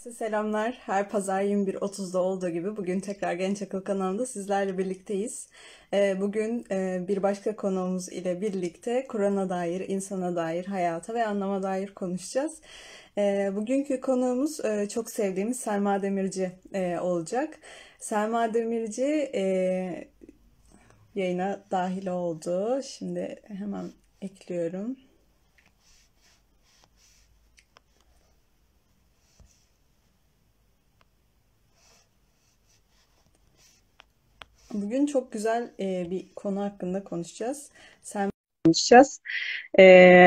Size selamlar. Her pazar 21.30'da olduğu gibi bugün tekrar Genç Akıl kanalında sizlerle birlikteyiz. Ee, Bugün e, bir başka konuğumuz ile birlikte Kur'an'a dair, insana dair, hayata ve anlama dair konuşacağız. Ee, Bugünkü konuğumuz e, çok sevdiğimiz Selma Demirci e, olacak. Selma Demirci yayına dahil oldu. Şimdi hemen ekliyorum. Bugün çok güzel e, bir konu hakkında konuşacağız. Sen konuşacağız. E,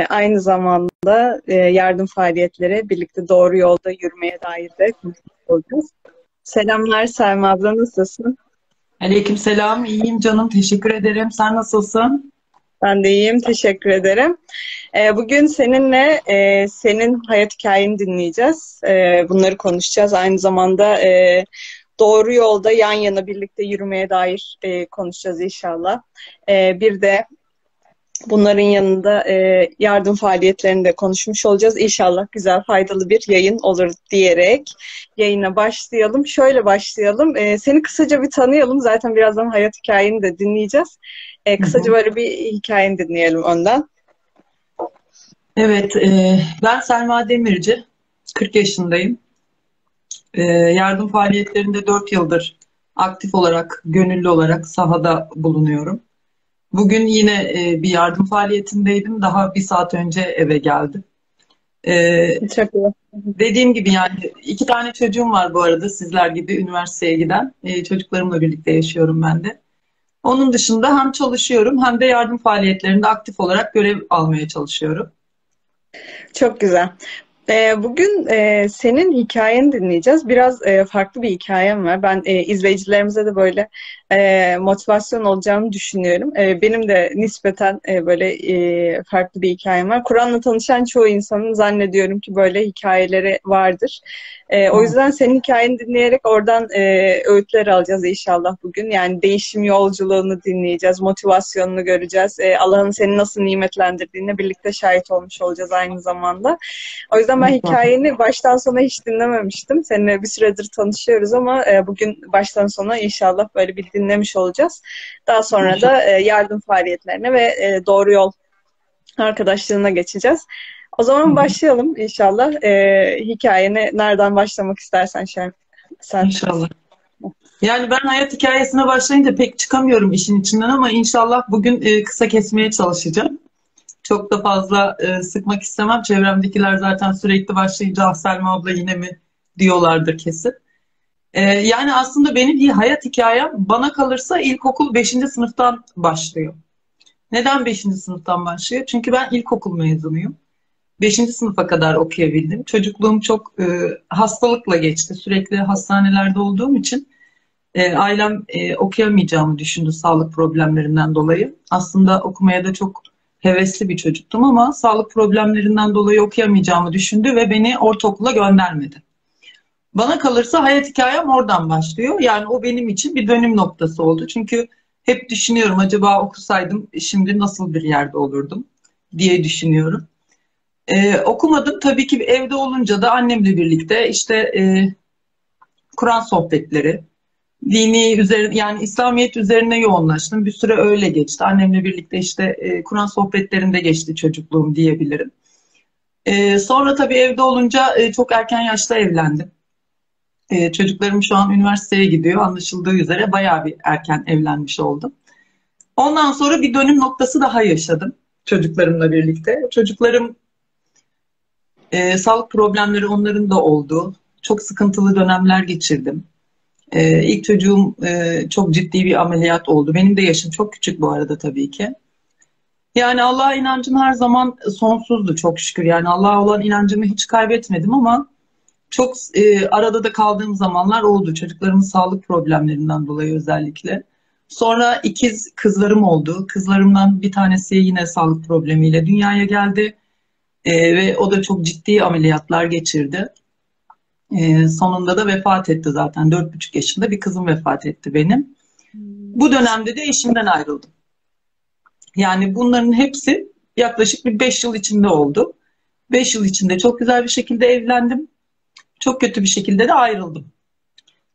aynı zamanda e, yardım faaliyetleri birlikte doğru yolda yürümeye dair de konuşmuş olacağız. Selamlar Selma abla nasılsın? Aleykümselam. İyiyim canım. Teşekkür ederim. Sen nasılsın? Ben de iyiyim. Teşekkür ederim. E, bugün seninle e, senin hayat hikayeni dinleyeceğiz. E, bunları konuşacağız. Aynı zamanda e, doğru yolda yan yana birlikte yürümeye dair e, konuşacağız inşallah. E, bir de bunların yanında e, yardım faaliyetlerini de konuşmuş olacağız. İnşallah güzel, faydalı bir yayın olur diyerek yayına başlayalım. Şöyle başlayalım. E, seni kısaca bir tanıyalım. Zaten birazdan hayat hikayeni de dinleyeceğiz. E, kısaca böyle bir hikayeni dinleyelim önden. Evet, e, ben Selma Demirci. 40 yaşındayım. E, yardım faaliyetlerinde 4 yıldır aktif olarak, gönüllü olarak sahada bulunuyorum. Bugün yine e, bir yardım faaliyetindeydim. Daha bir saat önce eve geldim. E, Çok iyi. dediğim gibi yani iki tane çocuğum var bu arada sizler gibi üniversiteye giden. E, çocuklarımla birlikte yaşıyorum ben de. Onun dışında hem çalışıyorum hem de yardım faaliyetlerinde aktif olarak görev almaya çalışıyorum. Çok güzel. Ee, Bugün e, senin hikayeni dinleyeceğiz. Biraz e, farklı bir hikayem var. Ben e, izleyicilerimize de böyle e, motivasyon olacağını düşünüyorum. E, benim de nispeten e, böyle e, farklı bir hikayem var. Kur'an'la tanışan çoğu insanın zannediyorum ki böyle hikayeleri vardır. E, o yüzden senin hikayeni dinleyerek oradan e, öğütler alacağız inşallah bugün. Yani değişim yolculuğunu dinleyeceğiz, motivasyonunu göreceğiz. E, Allah'ın seni nasıl nimetlendirdiğine birlikte şahit olmuş olacağız aynı zamanda. O yüzden ben hikayeni baştan sona hiç dinlememiştim. Seninle bir süredir tanışıyoruz ama e, bugün baştan sona inşallah böyle bir dinlemiş olacağız. Daha sonra da e, yardım faaliyetlerine ve e, doğru yol arkadaşlığına geçeceğiz. O zaman başlayalım inşallah. E, hikayene nereden başlamak istersen Şen, sen. İnşallah. Yani ben hayat hikayesine başlayınca pek çıkamıyorum işin içinden ama inşallah bugün e, kısa kesmeye çalışacağım. Çok da fazla e, sıkmak istemem. Çevremdekiler zaten sürekli başlayınca ah Selma abla yine mi diyorlardır kesin. E, yani aslında benim iyi hayat hikayem bana kalırsa ilkokul 5. sınıftan başlıyor. Neden 5. sınıftan başlıyor? Çünkü ben ilkokul mezunuyum. 5. sınıfa kadar okuyabildim. Çocukluğum çok e, hastalıkla geçti. Sürekli hastanelerde olduğum için e, ailem e, okuyamayacağımı düşündü sağlık problemlerinden dolayı. Aslında okumaya da çok hevesli bir çocuktum ama sağlık problemlerinden dolayı okuyamayacağımı düşündü ve beni ortaokula göndermedi. Bana kalırsa hayat hikayem oradan başlıyor. Yani o benim için bir dönüm noktası oldu. Çünkü hep düşünüyorum acaba okusaydım şimdi nasıl bir yerde olurdum diye düşünüyorum. Ee, okumadım tabii ki evde olunca da annemle birlikte işte e, Kur'an sohbetleri, dini üzerine yani İslamiyet üzerine yoğunlaştım. Bir süre öyle geçti. Annemle birlikte işte e, Kur'an sohbetlerinde geçti çocukluğum diyebilirim. E, sonra tabii evde olunca e, çok erken yaşta evlendim. E, çocuklarım şu an üniversiteye gidiyor. Anlaşıldığı üzere bayağı bir erken evlenmiş oldum. Ondan sonra bir dönüm noktası daha yaşadım çocuklarımla birlikte. Çocuklarım e, sağlık problemleri onların da oldu. Çok sıkıntılı dönemler geçirdim. Ee, ilk çocuğum e, çok ciddi bir ameliyat oldu. Benim de yaşım çok küçük bu arada tabii ki. Yani Allah'a inancım her zaman sonsuzdu çok şükür. Yani Allah'a olan inancımı hiç kaybetmedim ama çok e, arada da kaldığım zamanlar oldu. Çocuklarımın sağlık problemlerinden dolayı özellikle. Sonra ikiz kızlarım oldu. Kızlarımdan bir tanesi yine sağlık problemiyle dünyaya geldi. E, ve o da çok ciddi ameliyatlar geçirdi. E, sonunda da vefat etti zaten. Dört buçuk yaşında bir kızım vefat etti benim. Bu dönemde de eşimden ayrıldım. Yani bunların hepsi yaklaşık bir beş yıl içinde oldu. Beş yıl içinde çok güzel bir şekilde evlendim. Çok kötü bir şekilde de ayrıldım.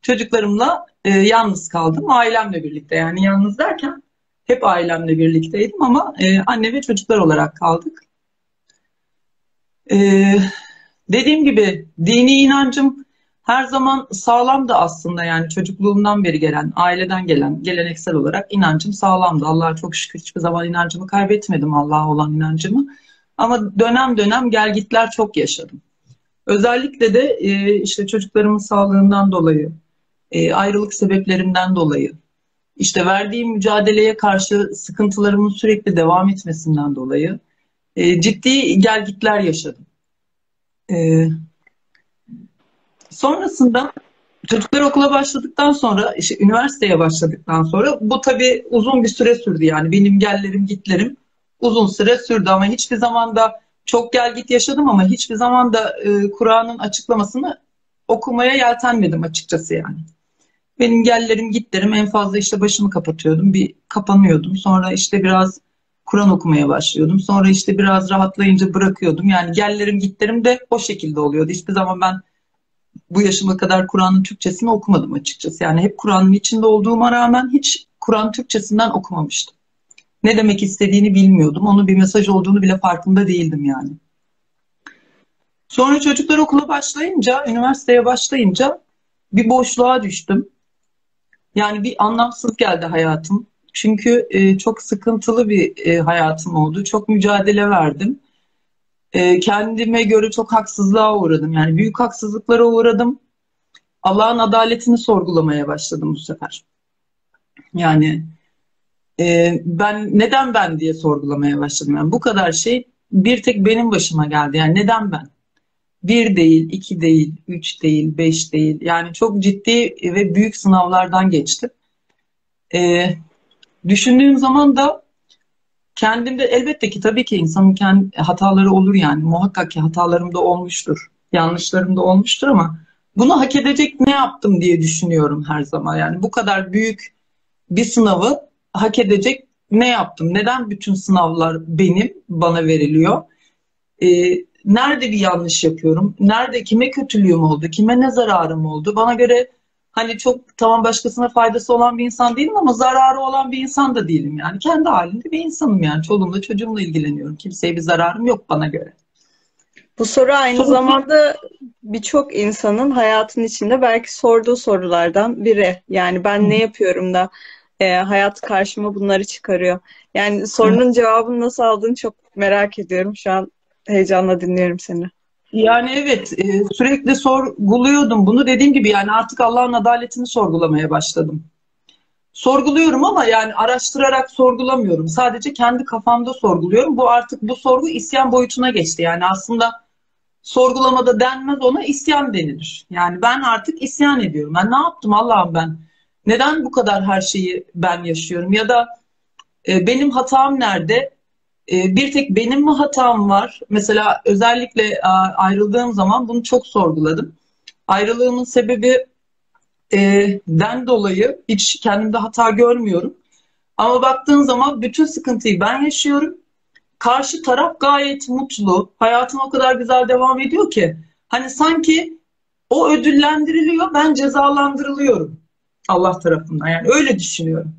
Çocuklarımla e, yalnız kaldım. Ailemle birlikte yani yalnız derken hep ailemle birlikteydim ama e, anne ve çocuklar olarak kaldık. E, dediğim gibi dini inancım her zaman sağlamdı aslında yani çocukluğumdan beri gelen, aileden gelen, geleneksel olarak inancım sağlamdı. Allah'a çok şükür hiçbir zaman inancımı kaybetmedim Allah'a olan inancımı. Ama dönem dönem gelgitler çok yaşadım. Özellikle de e, işte çocuklarımın sağlığından dolayı, e, ayrılık sebeplerinden dolayı, işte verdiğim mücadeleye karşı sıkıntılarımın sürekli devam etmesinden dolayı e, ciddi gelgitler yaşadım. E, sonrasında çocuklar okula başladıktan sonra, işte üniversiteye başladıktan sonra bu tabii uzun bir süre sürdü yani benim gellerim gitlerim uzun süre sürdü ama hiçbir zaman da çok gel git yaşadım ama hiçbir zaman da e, Kur'an'ın açıklamasını okumaya yeltenmedim açıkçası yani. Benim gellerim gitlerim en fazla işte başımı kapatıyordum. Bir kapanıyordum. Sonra işte biraz Kur'an okumaya başlıyordum. Sonra işte biraz rahatlayınca bırakıyordum. Yani gellerim gitlerim de o şekilde oluyordu. Hiçbir zaman ben bu yaşıma kadar Kur'an'ın Türkçesini okumadım açıkçası. Yani hep Kur'an'ın içinde olduğuma rağmen hiç Kur'an Türkçesinden okumamıştım. Ne demek istediğini bilmiyordum. Onun bir mesaj olduğunu bile farkında değildim yani. Sonra çocuklar okula başlayınca, üniversiteye başlayınca bir boşluğa düştüm. Yani bir anlamsız geldi hayatım. Çünkü e, çok sıkıntılı bir e, hayatım oldu. Çok mücadele verdim. E, kendime göre çok haksızlığa uğradım. Yani büyük haksızlıklara uğradım. Allah'ın adaletini sorgulamaya başladım bu sefer. Yani e, ben neden ben diye sorgulamaya başladım. Yani bu kadar şey bir tek benim başıma geldi. Yani neden ben? Bir değil, iki değil, üç değil, beş değil. Yani çok ciddi ve büyük sınavlardan geçtim. Ee, düşündüğüm zaman da kendimde elbette ki tabii ki insanın kendi hataları olur yani. Muhakkak ki hatalarım da olmuştur. Yanlışlarım da olmuştur ama bunu hak edecek ne yaptım diye düşünüyorum her zaman. Yani bu kadar büyük bir sınavı hak edecek ne yaptım? Neden bütün sınavlar benim, bana veriliyor? Ee, nerede bir yanlış yapıyorum? Nerede kime kötülüğüm oldu? Kime ne zararım oldu? Bana göre hani çok tamam başkasına faydası olan bir insan değilim ama zararı olan bir insan da değilim yani. Kendi halinde bir insanım yani. Çoluğumla çocuğumla ilgileniyorum. Kimseye bir zararım yok bana göre. Bu soru aynı Sonuçta... zamanda birçok insanın hayatın içinde belki sorduğu sorulardan biri. Yani ben ne yapıyorum da e, hayat karşıma bunları çıkarıyor. Yani sorunun cevabını nasıl aldığını çok merak ediyorum. Şu an heyecanla dinliyorum seni. Yani evet e, sürekli sorguluyordum bunu dediğim gibi yani artık Allah'ın adaletini sorgulamaya başladım. Sorguluyorum ama yani araştırarak sorgulamıyorum. Sadece kendi kafamda sorguluyorum. Bu artık bu sorgu isyan boyutuna geçti. Yani aslında sorgulamada denmez ona isyan denilir. Yani ben artık isyan ediyorum. Ben ne yaptım Allah'ım ben? Neden bu kadar her şeyi ben yaşıyorum? Ya da e, benim hatam nerede? E, bir tek benim mi hatam var? Mesela özellikle e, ayrıldığım zaman bunu çok sorguladım. Ayrılığımın sebebi e, den dolayı hiç kendimde hata görmüyorum. Ama baktığın zaman bütün sıkıntıyı ben yaşıyorum. Karşı taraf gayet mutlu. Hayatım o kadar güzel devam ediyor ki. Hani sanki o ödüllendiriliyor, ben cezalandırılıyorum. Allah tarafından. Yani öyle düşünüyorum.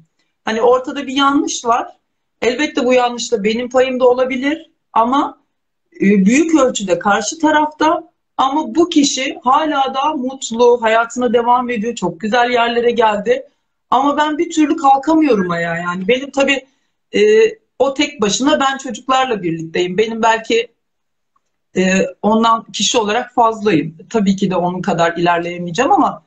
Hani ortada bir yanlış var. Elbette bu yanlış da benim payımda olabilir ama e, büyük ölçüde karşı tarafta ama bu kişi hala da mutlu, hayatına devam ediyor, çok güzel yerlere geldi. Ama ben bir türlü kalkamıyorum ayağa yani. Benim tabii e, o tek başına ben çocuklarla birlikteyim. Benim belki e, ondan kişi olarak fazlayım. Tabii ki de onun kadar ilerleyemeyeceğim ama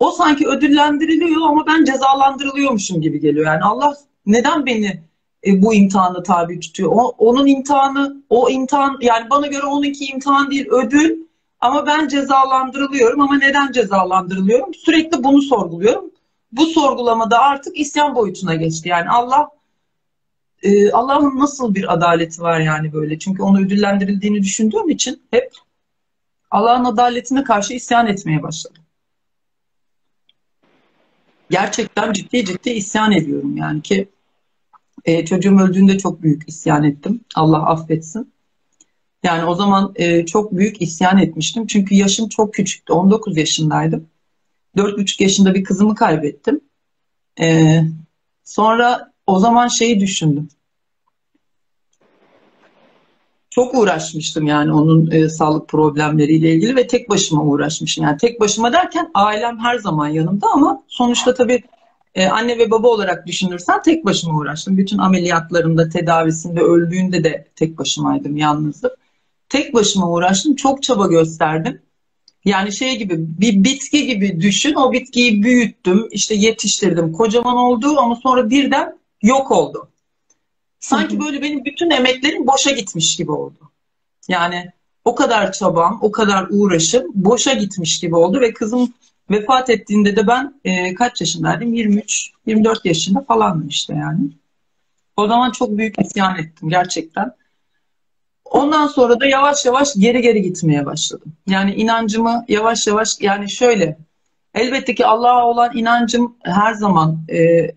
o sanki ödüllendiriliyor ama ben cezalandırılıyormuşum gibi geliyor. Yani Allah neden beni e, bu imtihana tabi tutuyor? O, onun imtihanı, o imtihan yani bana göre onunki imtihan değil ödül ama ben cezalandırılıyorum ama neden cezalandırılıyorum? Sürekli bunu sorguluyorum. Bu sorgulamada artık isyan boyutuna geçti. Yani Allah e, Allah'ın nasıl bir adaleti var yani böyle? Çünkü onu ödüllendirildiğini düşündüğüm için hep Allah'ın adaletine karşı isyan etmeye başladım gerçekten ciddi ciddi isyan ediyorum yani ki e, çocuğum öldüğünde çok büyük isyan ettim. Allah affetsin. Yani o zaman e, çok büyük isyan etmiştim. Çünkü yaşım çok küçüktü. 19 yaşındaydım. 4,5 yaşında bir kızımı kaybettim. E, sonra o zaman şeyi düşündüm. Çok uğraşmıştım yani onun e, sağlık problemleriyle ilgili ve tek başıma uğraşmışım. Yani tek başıma derken ailem her zaman yanımda ama sonuçta tabii e, anne ve baba olarak düşünürsen tek başıma uğraştım. Bütün ameliyatlarımda, tedavisinde, öldüğünde de tek başımaydım, yalnızdım. Tek başıma uğraştım, çok çaba gösterdim. Yani şey gibi bir bitki gibi düşün, o bitkiyi büyüttüm, işte yetiştirdim, kocaman oldu ama sonra birden yok oldu. Sanki böyle benim bütün emeklerim boşa gitmiş gibi oldu. Yani o kadar çabam, o kadar uğraşım boşa gitmiş gibi oldu ve kızım vefat ettiğinde de ben e, kaç yaşındaydım? 23, 24 yaşında falandım işte yani. O zaman çok büyük isyan ettim gerçekten. Ondan sonra da yavaş yavaş geri geri gitmeye başladım. Yani inancımı yavaş yavaş yani şöyle elbette ki Allah'a olan inancım her zaman e,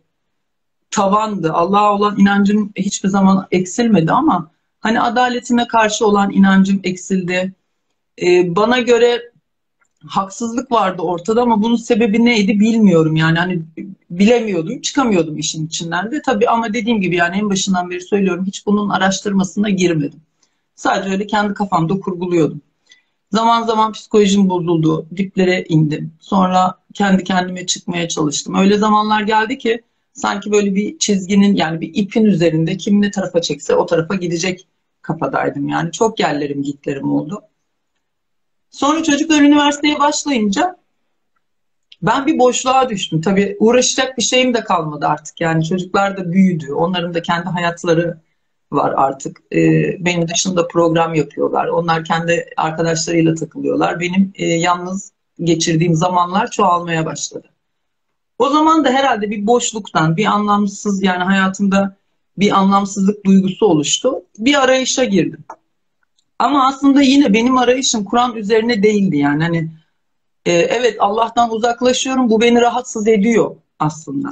tavandı. Allah'a olan inancım hiçbir zaman eksilmedi ama hani adaletine karşı olan inancım eksildi. Ee, bana göre haksızlık vardı ortada ama bunun sebebi neydi bilmiyorum yani hani bilemiyordum çıkamıyordum işin içinden de tabii ama dediğim gibi yani en başından beri söylüyorum hiç bunun araştırmasına girmedim. Sadece öyle kendi kafamda kurguluyordum. Zaman zaman psikolojim bozuldu, diplere indim. Sonra kendi kendime çıkmaya çalıştım. Öyle zamanlar geldi ki sanki böyle bir çizginin yani bir ipin üzerinde kim ne tarafa çekse o tarafa gidecek kafadaydım. Yani çok yerlerim gitlerim oldu. Sonra çocuklar üniversiteye başlayınca ben bir boşluğa düştüm. Tabii uğraşacak bir şeyim de kalmadı artık. Yani çocuklar da büyüdü. Onların da kendi hayatları var artık. Ee, benim dışında program yapıyorlar. Onlar kendi arkadaşlarıyla takılıyorlar. Benim e, yalnız geçirdiğim zamanlar çoğalmaya başladı. O zaman da herhalde bir boşluktan, bir anlamsız yani hayatımda bir anlamsızlık duygusu oluştu. Bir arayışa girdim. Ama aslında yine benim arayışım Kur'an üzerine değildi yani. Hani e, evet Allah'tan uzaklaşıyorum bu beni rahatsız ediyor aslında.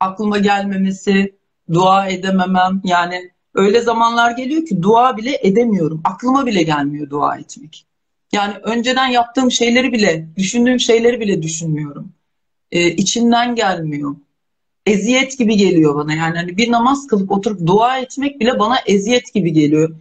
Aklıma gelmemesi, dua edememem yani öyle zamanlar geliyor ki dua bile edemiyorum. Aklıma bile gelmiyor dua etmek. Yani önceden yaptığım şeyleri bile, düşündüğüm şeyleri bile düşünmüyorum e, içinden gelmiyor. Eziyet gibi geliyor bana yani hani bir namaz kılıp oturup dua etmek bile bana eziyet gibi geliyor.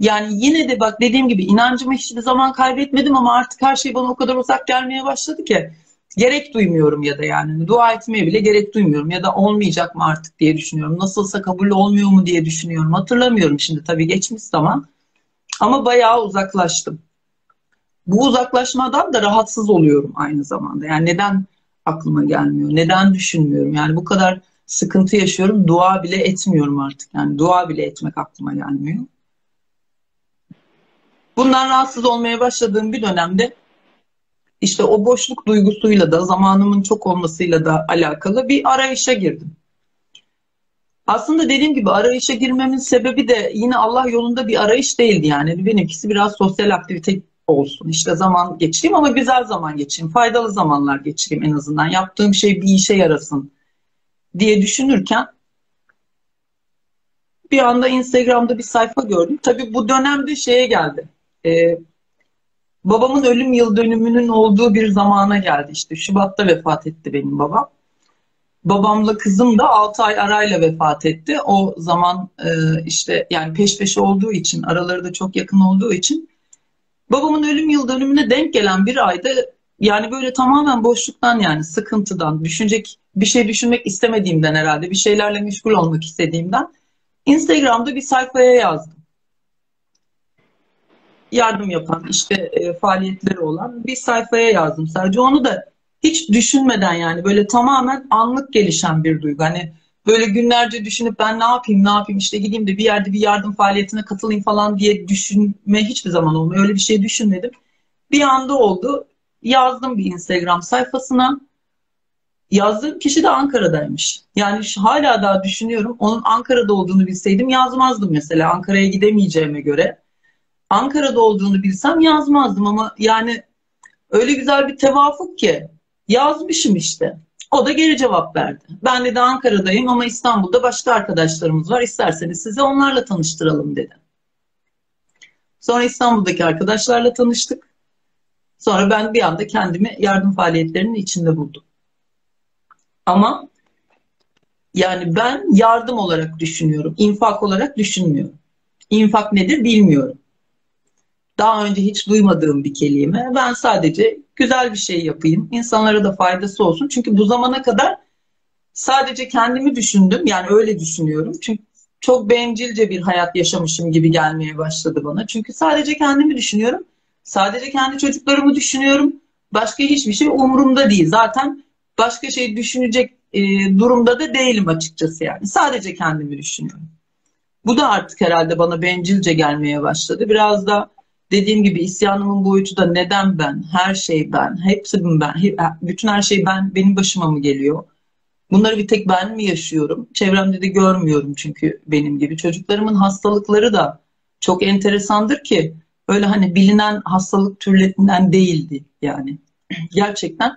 Yani yine de bak dediğim gibi inancımı hiçbir zaman kaybetmedim ama artık her şey bana o kadar uzak gelmeye başladı ki gerek duymuyorum ya da yani hani dua etmeye bile gerek duymuyorum ya da olmayacak mı artık diye düşünüyorum. Nasılsa kabul olmuyor mu diye düşünüyorum. Hatırlamıyorum şimdi tabii geçmiş zaman. Ama bayağı uzaklaştım. Bu uzaklaşmadan da rahatsız oluyorum aynı zamanda. Yani neden aklıma gelmiyor. Neden düşünmüyorum? Yani bu kadar sıkıntı yaşıyorum. Dua bile etmiyorum artık. Yani dua bile etmek aklıma gelmiyor. Bundan rahatsız olmaya başladığım bir dönemde işte o boşluk duygusuyla da zamanımın çok olmasıyla da alakalı bir arayışa girdim. Aslında dediğim gibi arayışa girmemin sebebi de yine Allah yolunda bir arayış değildi yani. Benimkisi biraz sosyal aktivite olsun. İşte zaman geçireyim ama güzel zaman geçireyim. Faydalı zamanlar geçireyim en azından. Yaptığım şey bir işe yarasın diye düşünürken bir anda Instagram'da bir sayfa gördüm. Tabii bu dönemde şeye geldi. Ee, babamın ölüm yıl dönümünün olduğu bir zamana geldi. İşte Şubat'ta vefat etti benim babam. Babamla kızım da 6 ay arayla vefat etti. O zaman e, işte yani peş peşe olduğu için, araları da çok yakın olduğu için Babamın ölüm yıl dönümüne denk gelen bir ayda yani böyle tamamen boşluktan yani sıkıntıdan, düşünecek bir şey düşünmek istemediğimden herhalde, bir şeylerle meşgul olmak istediğimden Instagram'da bir sayfaya yazdım. Yardım yapan, işte e, faaliyetleri olan bir sayfaya yazdım. Sadece onu da hiç düşünmeden yani böyle tamamen anlık gelişen bir duygu. Hani böyle günlerce düşünüp ben ne yapayım ne yapayım işte gideyim de bir yerde bir yardım faaliyetine katılayım falan diye düşünme hiçbir zaman olmuyor. Öyle bir şey düşünmedim. Bir anda oldu. Yazdım bir Instagram sayfasına. Yazdığım kişi de Ankara'daymış. Yani hala daha düşünüyorum. Onun Ankara'da olduğunu bilseydim yazmazdım mesela. Ankara'ya gidemeyeceğime göre. Ankara'da olduğunu bilsem yazmazdım ama yani öyle güzel bir tevafuk ki yazmışım işte. O da geri cevap verdi. Ben de Ankara'dayım ama İstanbul'da başka arkadaşlarımız var. İsterseniz size onlarla tanıştıralım dedi. Sonra İstanbul'daki arkadaşlarla tanıştık. Sonra ben bir anda kendimi yardım faaliyetlerinin içinde buldum. Ama yani ben yardım olarak düşünüyorum. infak olarak düşünmüyorum. İnfak nedir bilmiyorum. Daha önce hiç duymadığım bir kelime. Ben sadece güzel bir şey yapayım. insanlara da faydası olsun. Çünkü bu zamana kadar sadece kendimi düşündüm. Yani öyle düşünüyorum. Çünkü çok bencilce bir hayat yaşamışım gibi gelmeye başladı bana. Çünkü sadece kendimi düşünüyorum. Sadece kendi çocuklarımı düşünüyorum. Başka hiçbir şey umurumda değil. Zaten başka şey düşünecek e, durumda da değilim açıkçası yani. Sadece kendimi düşünüyorum. Bu da artık herhalde bana bencilce gelmeye başladı. Biraz da dediğim gibi isyanımın boyutu da neden ben, her şey ben, hepsi ben, bütün her şey ben, benim başıma mı geliyor? Bunları bir tek ben mi yaşıyorum? Çevremde de görmüyorum çünkü benim gibi. Çocuklarımın hastalıkları da çok enteresandır ki öyle hani bilinen hastalık türlerinden değildi yani. Gerçekten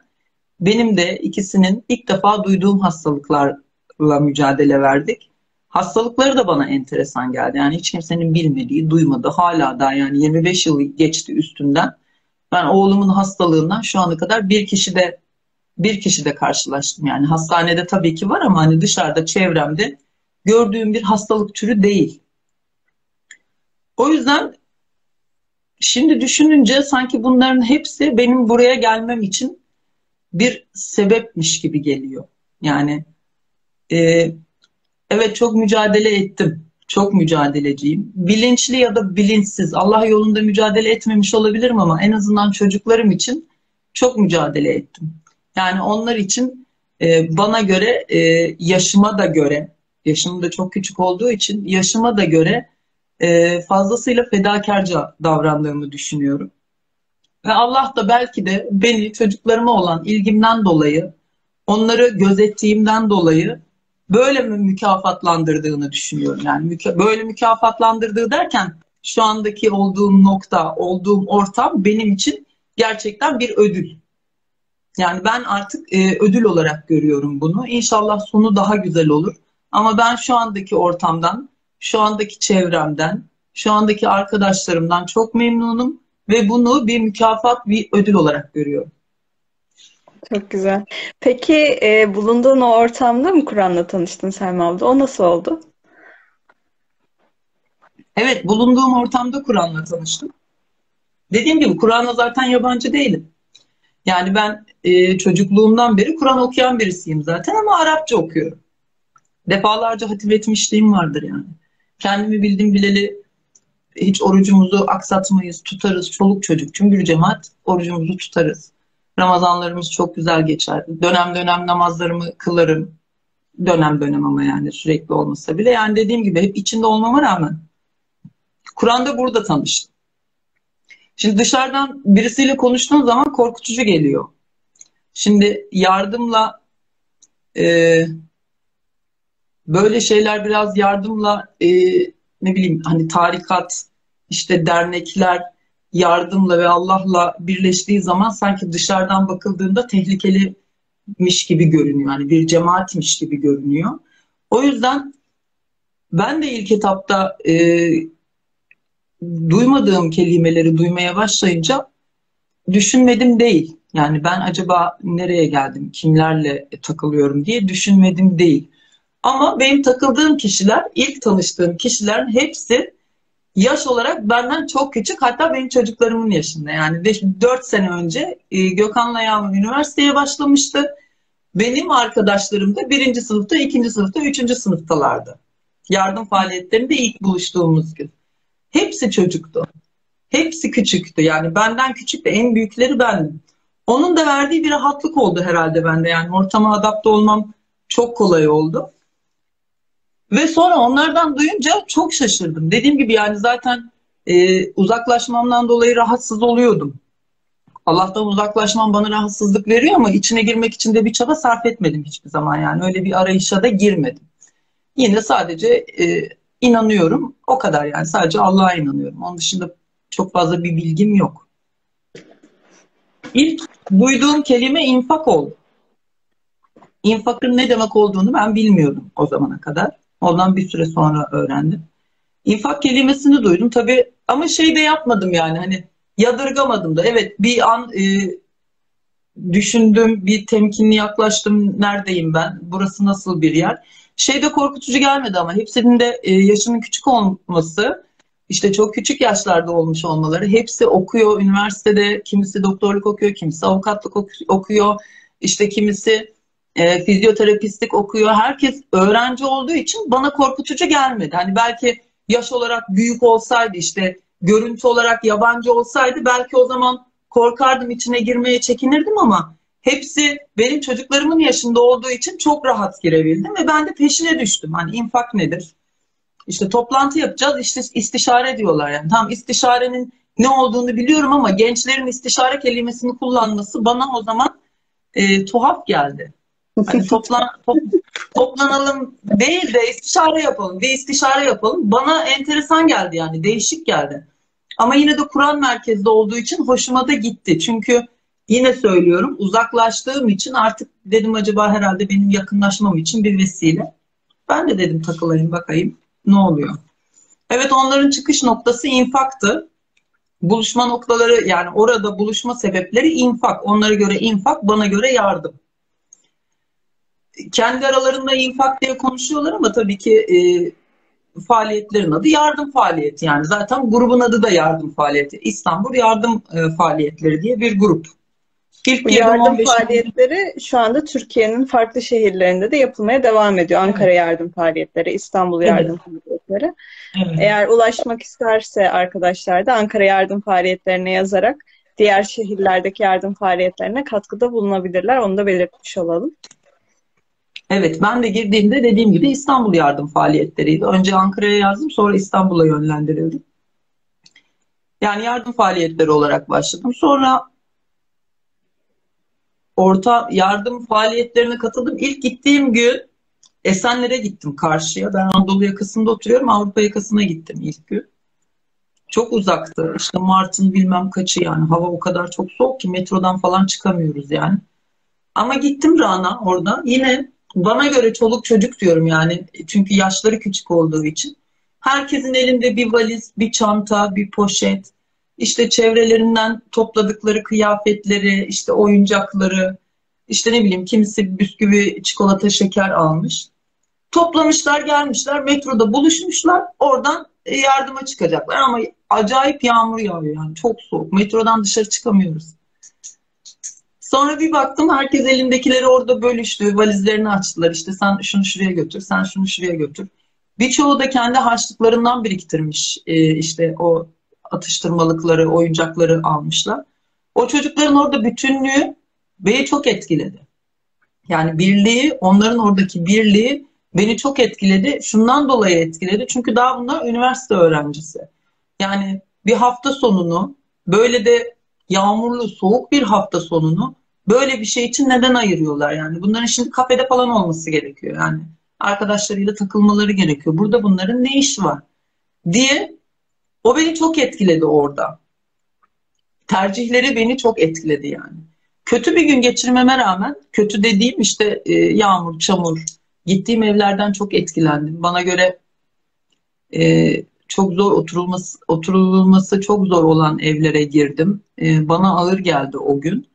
benim de ikisinin ilk defa duyduğum hastalıklarla mücadele verdik. Hastalıkları da bana enteresan geldi. Yani hiç kimsenin bilmediği, duymadığı hala da yani 25 yıl geçti üstünden. Ben oğlumun hastalığından şu ana kadar bir kişi de bir kişi de karşılaştım. Yani hastanede tabii ki var ama hani dışarıda çevremde gördüğüm bir hastalık türü değil. O yüzden şimdi düşününce sanki bunların hepsi benim buraya gelmem için bir sebepmiş gibi geliyor. Yani e, evet çok mücadele ettim. Çok mücadeleciyim. Bilinçli ya da bilinçsiz Allah yolunda mücadele etmemiş olabilirim ama en azından çocuklarım için çok mücadele ettim. Yani onlar için e, bana göre e, yaşıma da göre, yaşım da çok küçük olduğu için yaşıma da göre e, fazlasıyla fedakarca davrandığımı düşünüyorum. Ve Allah da belki de beni çocuklarıma olan ilgimden dolayı, onları gözettiğimden dolayı böyle mi mükafatlandırdığını düşünüyorum. Yani müka böyle mükafatlandırdığı derken şu andaki olduğum nokta, olduğum ortam benim için gerçekten bir ödül. Yani ben artık e, ödül olarak görüyorum bunu. İnşallah sonu daha güzel olur. Ama ben şu andaki ortamdan, şu andaki çevremden, şu andaki arkadaşlarımdan çok memnunum ve bunu bir mükafat, bir ödül olarak görüyorum. Çok güzel. Peki e, bulunduğun o ortamda mı Kur'an'la tanıştın Selma abla? O nasıl oldu? Evet, bulunduğum ortamda Kur'an'la tanıştım. Dediğim gibi Kur'an'a zaten yabancı değilim. Yani ben e, çocukluğumdan beri Kur'an okuyan birisiyim zaten ama Arapça okuyorum. Defalarca hatim etmişliğim vardır yani. Kendimi bildim bileli hiç orucumuzu aksatmayız, tutarız. Çoluk çocuk, cümbür cemaat orucumuzu tutarız. Ramazanlarımız çok güzel geçer. Dönem dönem namazlarımı kılarım. Dönem dönem ama yani sürekli olmasa bile. Yani dediğim gibi hep içinde olmama rağmen Kur'an'da burada tanıştım. Şimdi dışarıdan birisiyle konuştuğun zaman korkutucu geliyor. Şimdi yardımla e, böyle şeyler biraz yardımla e, ne bileyim hani tarikat işte dernekler yardımla ve Allah'la birleştiği zaman sanki dışarıdan bakıldığında tehlikelimiş gibi görünüyor. Yani bir cemaatmiş gibi görünüyor. O yüzden ben de ilk etapta e, duymadığım kelimeleri duymaya başlayınca düşünmedim değil. Yani ben acaba nereye geldim, kimlerle takılıyorum diye düşünmedim değil. Ama benim takıldığım kişiler, ilk tanıştığım kişilerin hepsi yaş olarak benden çok küçük. Hatta benim çocuklarımın yaşında. Yani 4 sene önce e, Gökhan'la Yağmur üniversiteye başlamıştı. Benim arkadaşlarım da birinci sınıfta, ikinci sınıfta, üçüncü sınıftalardı. Yardım faaliyetlerinde ilk buluştuğumuz gün. Hepsi çocuktu. Hepsi küçüktü. Yani benden küçük de en büyükleri bendim. Onun da verdiği bir rahatlık oldu herhalde bende. Yani ortama adapte olmam çok kolay oldu. Ve sonra onlardan duyunca çok şaşırdım. Dediğim gibi yani zaten e, uzaklaşmamdan dolayı rahatsız oluyordum. Allah'tan uzaklaşmam bana rahatsızlık veriyor ama içine girmek için de bir çaba sarf etmedim hiçbir zaman yani. Öyle bir arayışa da girmedim. Yine sadece e, inanıyorum. O kadar yani. Sadece Allah'a inanıyorum. Onun dışında çok fazla bir bilgim yok. İlk duyduğum kelime infak oldu. İnfakın ne demek olduğunu ben bilmiyordum o zamana kadar. Ondan bir süre sonra öğrendim. İnfak kelimesini duydum. Tabii Ama şey de yapmadım yani hani yadırgamadım da. Evet bir an e, düşündüm, bir temkinli yaklaştım. Neredeyim ben? Burası nasıl bir yer? Şey de korkutucu gelmedi ama hepsinin de e, yaşının küçük olması, işte çok küçük yaşlarda olmuş olmaları. Hepsi okuyor üniversitede, kimisi doktorluk okuyor, kimisi avukatlık okuyor, işte kimisi e, fizyoterapistlik okuyor. Herkes öğrenci olduğu için bana korkutucu gelmedi. Hani belki yaş olarak büyük olsaydı işte görüntü olarak yabancı olsaydı belki o zaman korkardım içine girmeye çekinirdim ama hepsi benim çocuklarımın yaşında olduğu için çok rahat girebildim ve ben de peşine düştüm. Hani infak nedir? İşte toplantı yapacağız işte istişare diyorlar yani. Tam istişarenin ne olduğunu biliyorum ama gençlerin istişare kelimesini kullanması bana o zaman e, tuhaf geldi. Hani toplan, top, toplanalım değil de istişare yapalım. Bir istişare yapalım. Bana enteresan geldi yani. Değişik geldi. Ama yine de Kur'an merkezde olduğu için hoşuma da gitti. Çünkü yine söylüyorum uzaklaştığım için artık dedim acaba herhalde benim yakınlaşmam için bir vesile. Ben de dedim takılayım bakayım ne oluyor. Evet onların çıkış noktası infaktı. Buluşma noktaları yani orada buluşma sebepleri infak. Onlara göre infak, bana göre yardım kendi aralarında infak diye konuşuyorlar ama tabii ki e, faaliyetlerin adı yardım faaliyeti yani zaten grubun adı da yardım faaliyeti. İstanbul Yardım e, Faaliyetleri diye bir grup. İlk Bu yardım faaliyetleri şu anda Türkiye'nin farklı şehirlerinde de yapılmaya devam ediyor. Ankara evet. Yardım Faaliyetleri, İstanbul Yardım evet. Faaliyetleri. Evet. Eğer ulaşmak isterse arkadaşlar da Ankara Yardım Faaliyetlerine yazarak diğer şehirlerdeki yardım faaliyetlerine katkıda bulunabilirler. Onu da belirtmiş olalım. Evet ben de girdiğimde dediğim gibi İstanbul yardım faaliyetleriydi. Önce Ankara'ya yazdım sonra İstanbul'a yönlendirildim. Yani yardım faaliyetleri olarak başladım. Sonra orta yardım faaliyetlerine katıldım. İlk gittiğim gün Esenler'e gittim karşıya. Ben Anadolu yakasında oturuyorum. Avrupa yakasına gittim ilk gün. Çok uzaktı. İşte Mart'ın bilmem kaçı yani. Hava o kadar çok soğuk ki metrodan falan çıkamıyoruz yani. Ama gittim Rana orada. Yine bana göre çoluk çocuk diyorum yani. Çünkü yaşları küçük olduğu için. Herkesin elinde bir valiz, bir çanta, bir poşet. İşte çevrelerinden topladıkları kıyafetleri, işte oyuncakları, işte ne bileyim kimisi bisküvi, çikolata, şeker almış. Toplamışlar, gelmişler, metroda buluşmuşlar. Oradan yardıma çıkacaklar ama acayip yağmur yağıyor yani. Çok soğuk. Metrodan dışarı çıkamıyoruz. Sonra bir baktım herkes elindekileri orada bölüştü. Valizlerini açtılar. İşte sen şunu şuraya götür, sen şunu şuraya götür. Birçoğu da kendi harçlıklarından biriktirmiş. Ee, işte o atıştırmalıkları, oyuncakları almışlar. O çocukların orada bütünlüğü beni çok etkiledi. Yani birliği, onların oradaki birliği beni çok etkiledi. Şundan dolayı etkiledi. Çünkü daha bunlar üniversite öğrencisi. Yani bir hafta sonunu böyle de yağmurlu, soğuk bir hafta sonunu böyle bir şey için neden ayırıyorlar yani? Bunların şimdi kafede falan olması gerekiyor yani. Arkadaşlarıyla takılmaları gerekiyor. Burada bunların ne işi var? Diye o beni çok etkiledi orada. Tercihleri beni çok etkiledi yani. Kötü bir gün geçirmeme rağmen, kötü dediğim işte e, yağmur, çamur, gittiğim evlerden çok etkilendim. Bana göre e, çok zor oturulması, oturulması çok zor olan evlere girdim. E, bana ağır geldi o gün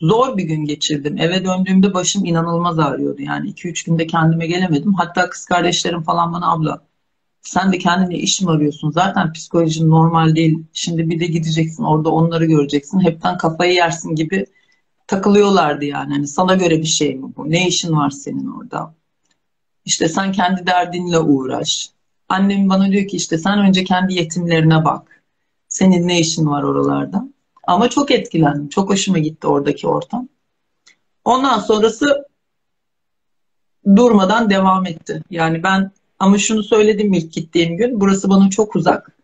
zor bir gün geçirdim. Eve döndüğümde başım inanılmaz ağrıyordu. Yani 2-3 günde kendime gelemedim. Hatta kız kardeşlerim falan bana abla sen de kendine iş mi arıyorsun? Zaten psikolojin normal değil. Şimdi bir de gideceksin orada onları göreceksin. Hepten kafayı yersin gibi takılıyorlardı yani. Hani sana göre bir şey mi bu? Ne işin var senin orada? İşte sen kendi derdinle uğraş. Annem bana diyor ki işte sen önce kendi yetimlerine bak. Senin ne işin var oralarda? Ama çok etkilendim. Çok hoşuma gitti oradaki ortam. Ondan sonrası durmadan devam etti. Yani ben ama şunu söyledim ilk gittiğim gün. Burası bana çok uzak.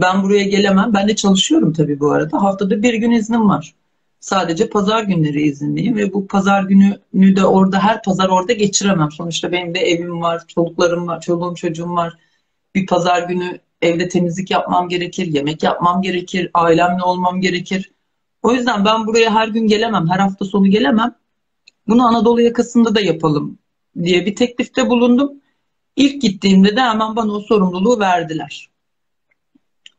Ben buraya gelemem. Ben de çalışıyorum tabii bu arada. Haftada bir gün iznim var. Sadece pazar günleri izinliyim ve bu pazar günü de orada her pazar orada geçiremem. Sonuçta benim de evim var, çoluklarım var, çoluğum çocuğum var. Bir pazar günü evde temizlik yapmam gerekir, yemek yapmam gerekir, ailemle olmam gerekir. O yüzden ben buraya her gün gelemem, her hafta sonu gelemem. Bunu Anadolu yakasında da yapalım diye bir teklifte bulundum. İlk gittiğimde de hemen bana o sorumluluğu verdiler.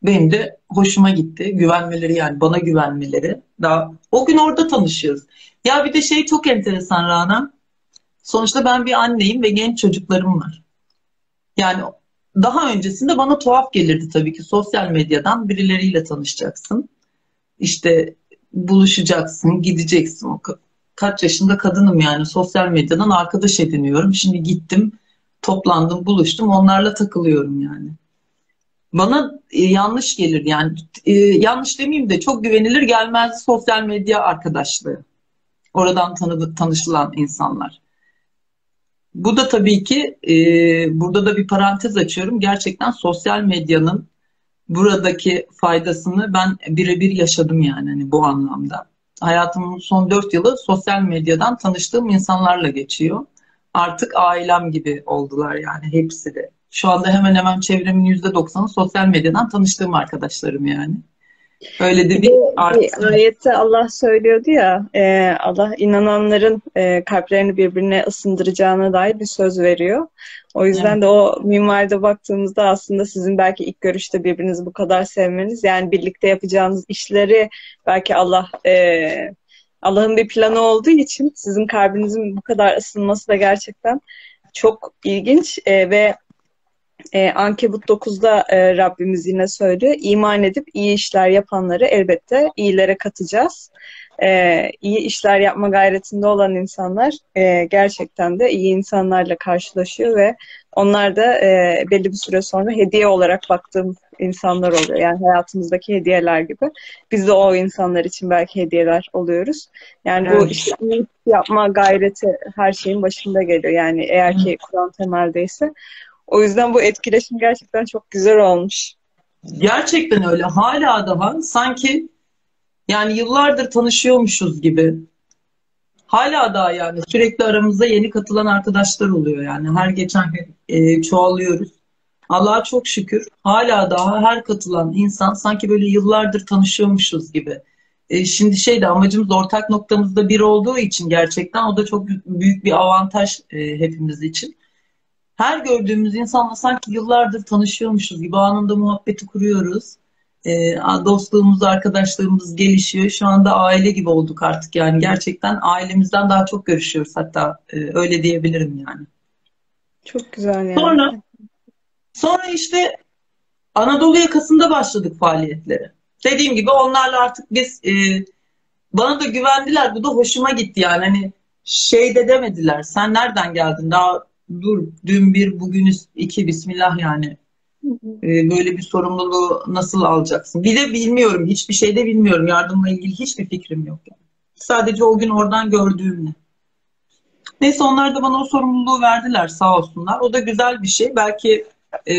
Benim de hoşuma gitti. Güvenmeleri yani bana güvenmeleri. Daha o gün orada tanışıyoruz. Ya bir de şey çok enteresan Rana. Sonuçta ben bir anneyim ve genç çocuklarım var. Yani daha öncesinde bana tuhaf gelirdi tabii ki sosyal medyadan birileriyle tanışacaksın. İşte buluşacaksın, gideceksin. Kaç yaşında kadınım yani sosyal medyadan arkadaş ediniyorum. Şimdi gittim, toplandım, buluştum, onlarla takılıyorum yani. Bana e, yanlış gelir yani e, yanlış demeyeyim de çok güvenilir gelmez sosyal medya arkadaşlığı. Oradan tanı, tanışılan insanlar. Bu da tabii ki e, burada da bir parantez açıyorum. Gerçekten sosyal medyanın buradaki faydasını ben birebir yaşadım yani hani bu anlamda. Hayatımın son dört yılı sosyal medyadan tanıştığım insanlarla geçiyor. Artık ailem gibi oldular yani hepsi de. Şu anda hemen hemen çevremin yüzde doksanı sosyal medyadan tanıştığım arkadaşlarım yani. Öyle de bir, bir ayette Allah söylüyordu ya e, Allah inananların e, kalplerini birbirine ısındıracağına dair bir söz veriyor. O yüzden evet. de o minvalde baktığımızda aslında sizin belki ilk görüşte birbirinizi bu kadar sevmeniz yani birlikte yapacağınız işleri belki Allah e, Allah'ın bir planı olduğu için sizin kalbinizin bu kadar ısınması da gerçekten çok ilginç e, ve e, Ankebut 9'da e, Rabbimiz yine söylüyor. İman edip iyi işler yapanları elbette iyilere katacağız. E, iyi işler yapma gayretinde olan insanlar e, gerçekten de iyi insanlarla karşılaşıyor ve onlar da e, belli bir süre sonra hediye olarak baktığım insanlar oluyor. Yani hayatımızdaki hediyeler gibi. Biz de o insanlar için belki hediyeler oluyoruz. Yani evet. bu işte yapma gayreti her şeyin başında geliyor. Yani eğer ki Kur'an temeldeyse o yüzden bu etkileşim gerçekten çok güzel olmuş. Gerçekten öyle. Hala da var. Sanki yani yıllardır tanışıyormuşuz gibi. Hala da yani sürekli aramızda yeni katılan arkadaşlar oluyor yani. Her geçen gün e, çoğalıyoruz. Allah'a çok şükür hala daha her katılan insan sanki böyle yıllardır tanışıyormuşuz gibi. E, şimdi şey de amacımız ortak noktamızda bir olduğu için gerçekten o da çok büyük bir avantaj e, hepimiz için her gördüğümüz insanla sanki yıllardır tanışıyormuşuz gibi anında muhabbeti kuruyoruz. E, dostluğumuz, arkadaşlığımız gelişiyor. Şu anda aile gibi olduk artık yani. Gerçekten ailemizden daha çok görüşüyoruz hatta. E, öyle diyebilirim yani. Çok güzel yani. Sonra, sonra işte Anadolu yakasında başladık faaliyetlere. Dediğim gibi onlarla artık biz e, bana da güvendiler. Bu da hoşuma gitti yani. Hani şey de demediler. Sen nereden geldin? Daha dur dün bir bugün iki bismillah yani ee, böyle bir sorumluluğu nasıl alacaksın? Bir de bilmiyorum. Hiçbir şey de bilmiyorum. Yardımla ilgili hiçbir fikrim yok. Yani. Sadece o gün oradan gördüğümle. Neyse onlar da bana o sorumluluğu verdiler sağ olsunlar. O da güzel bir şey. Belki e,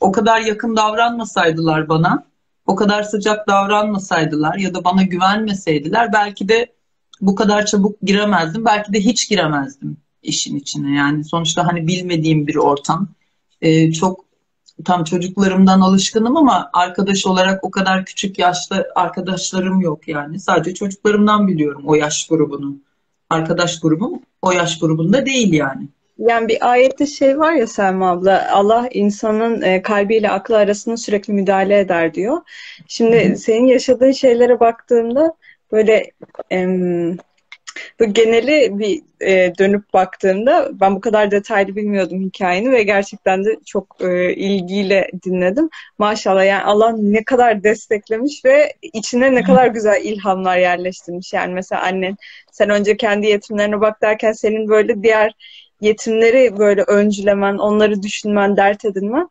o kadar yakın davranmasaydılar bana, o kadar sıcak davranmasaydılar ya da bana güvenmeseydiler belki de bu kadar çabuk giremezdim. Belki de hiç giremezdim işin içine. Yani sonuçta hani bilmediğim bir ortam. E, çok tam çocuklarımdan alışkınım ama arkadaş olarak o kadar küçük yaşta arkadaşlarım yok yani. Sadece çocuklarımdan biliyorum o yaş grubunu. Arkadaş grubum o yaş grubunda değil yani. Yani bir ayette şey var ya Selma abla, Allah insanın e, kalbiyle aklı arasında sürekli müdahale eder diyor. Şimdi Hı-hı. senin yaşadığın şeylere baktığımda böyle em, bu geneli bir e, dönüp baktığımda ben bu kadar detaylı bilmiyordum hikayeni ve gerçekten de çok e, ilgiyle dinledim. Maşallah yani Allah ne kadar desteklemiş ve içine ne kadar güzel ilhamlar yerleştirmiş. Yani mesela annen sen önce kendi yetimlerine bak derken senin böyle diğer yetimleri böyle öncülemen, onları düşünmen, dert edinmen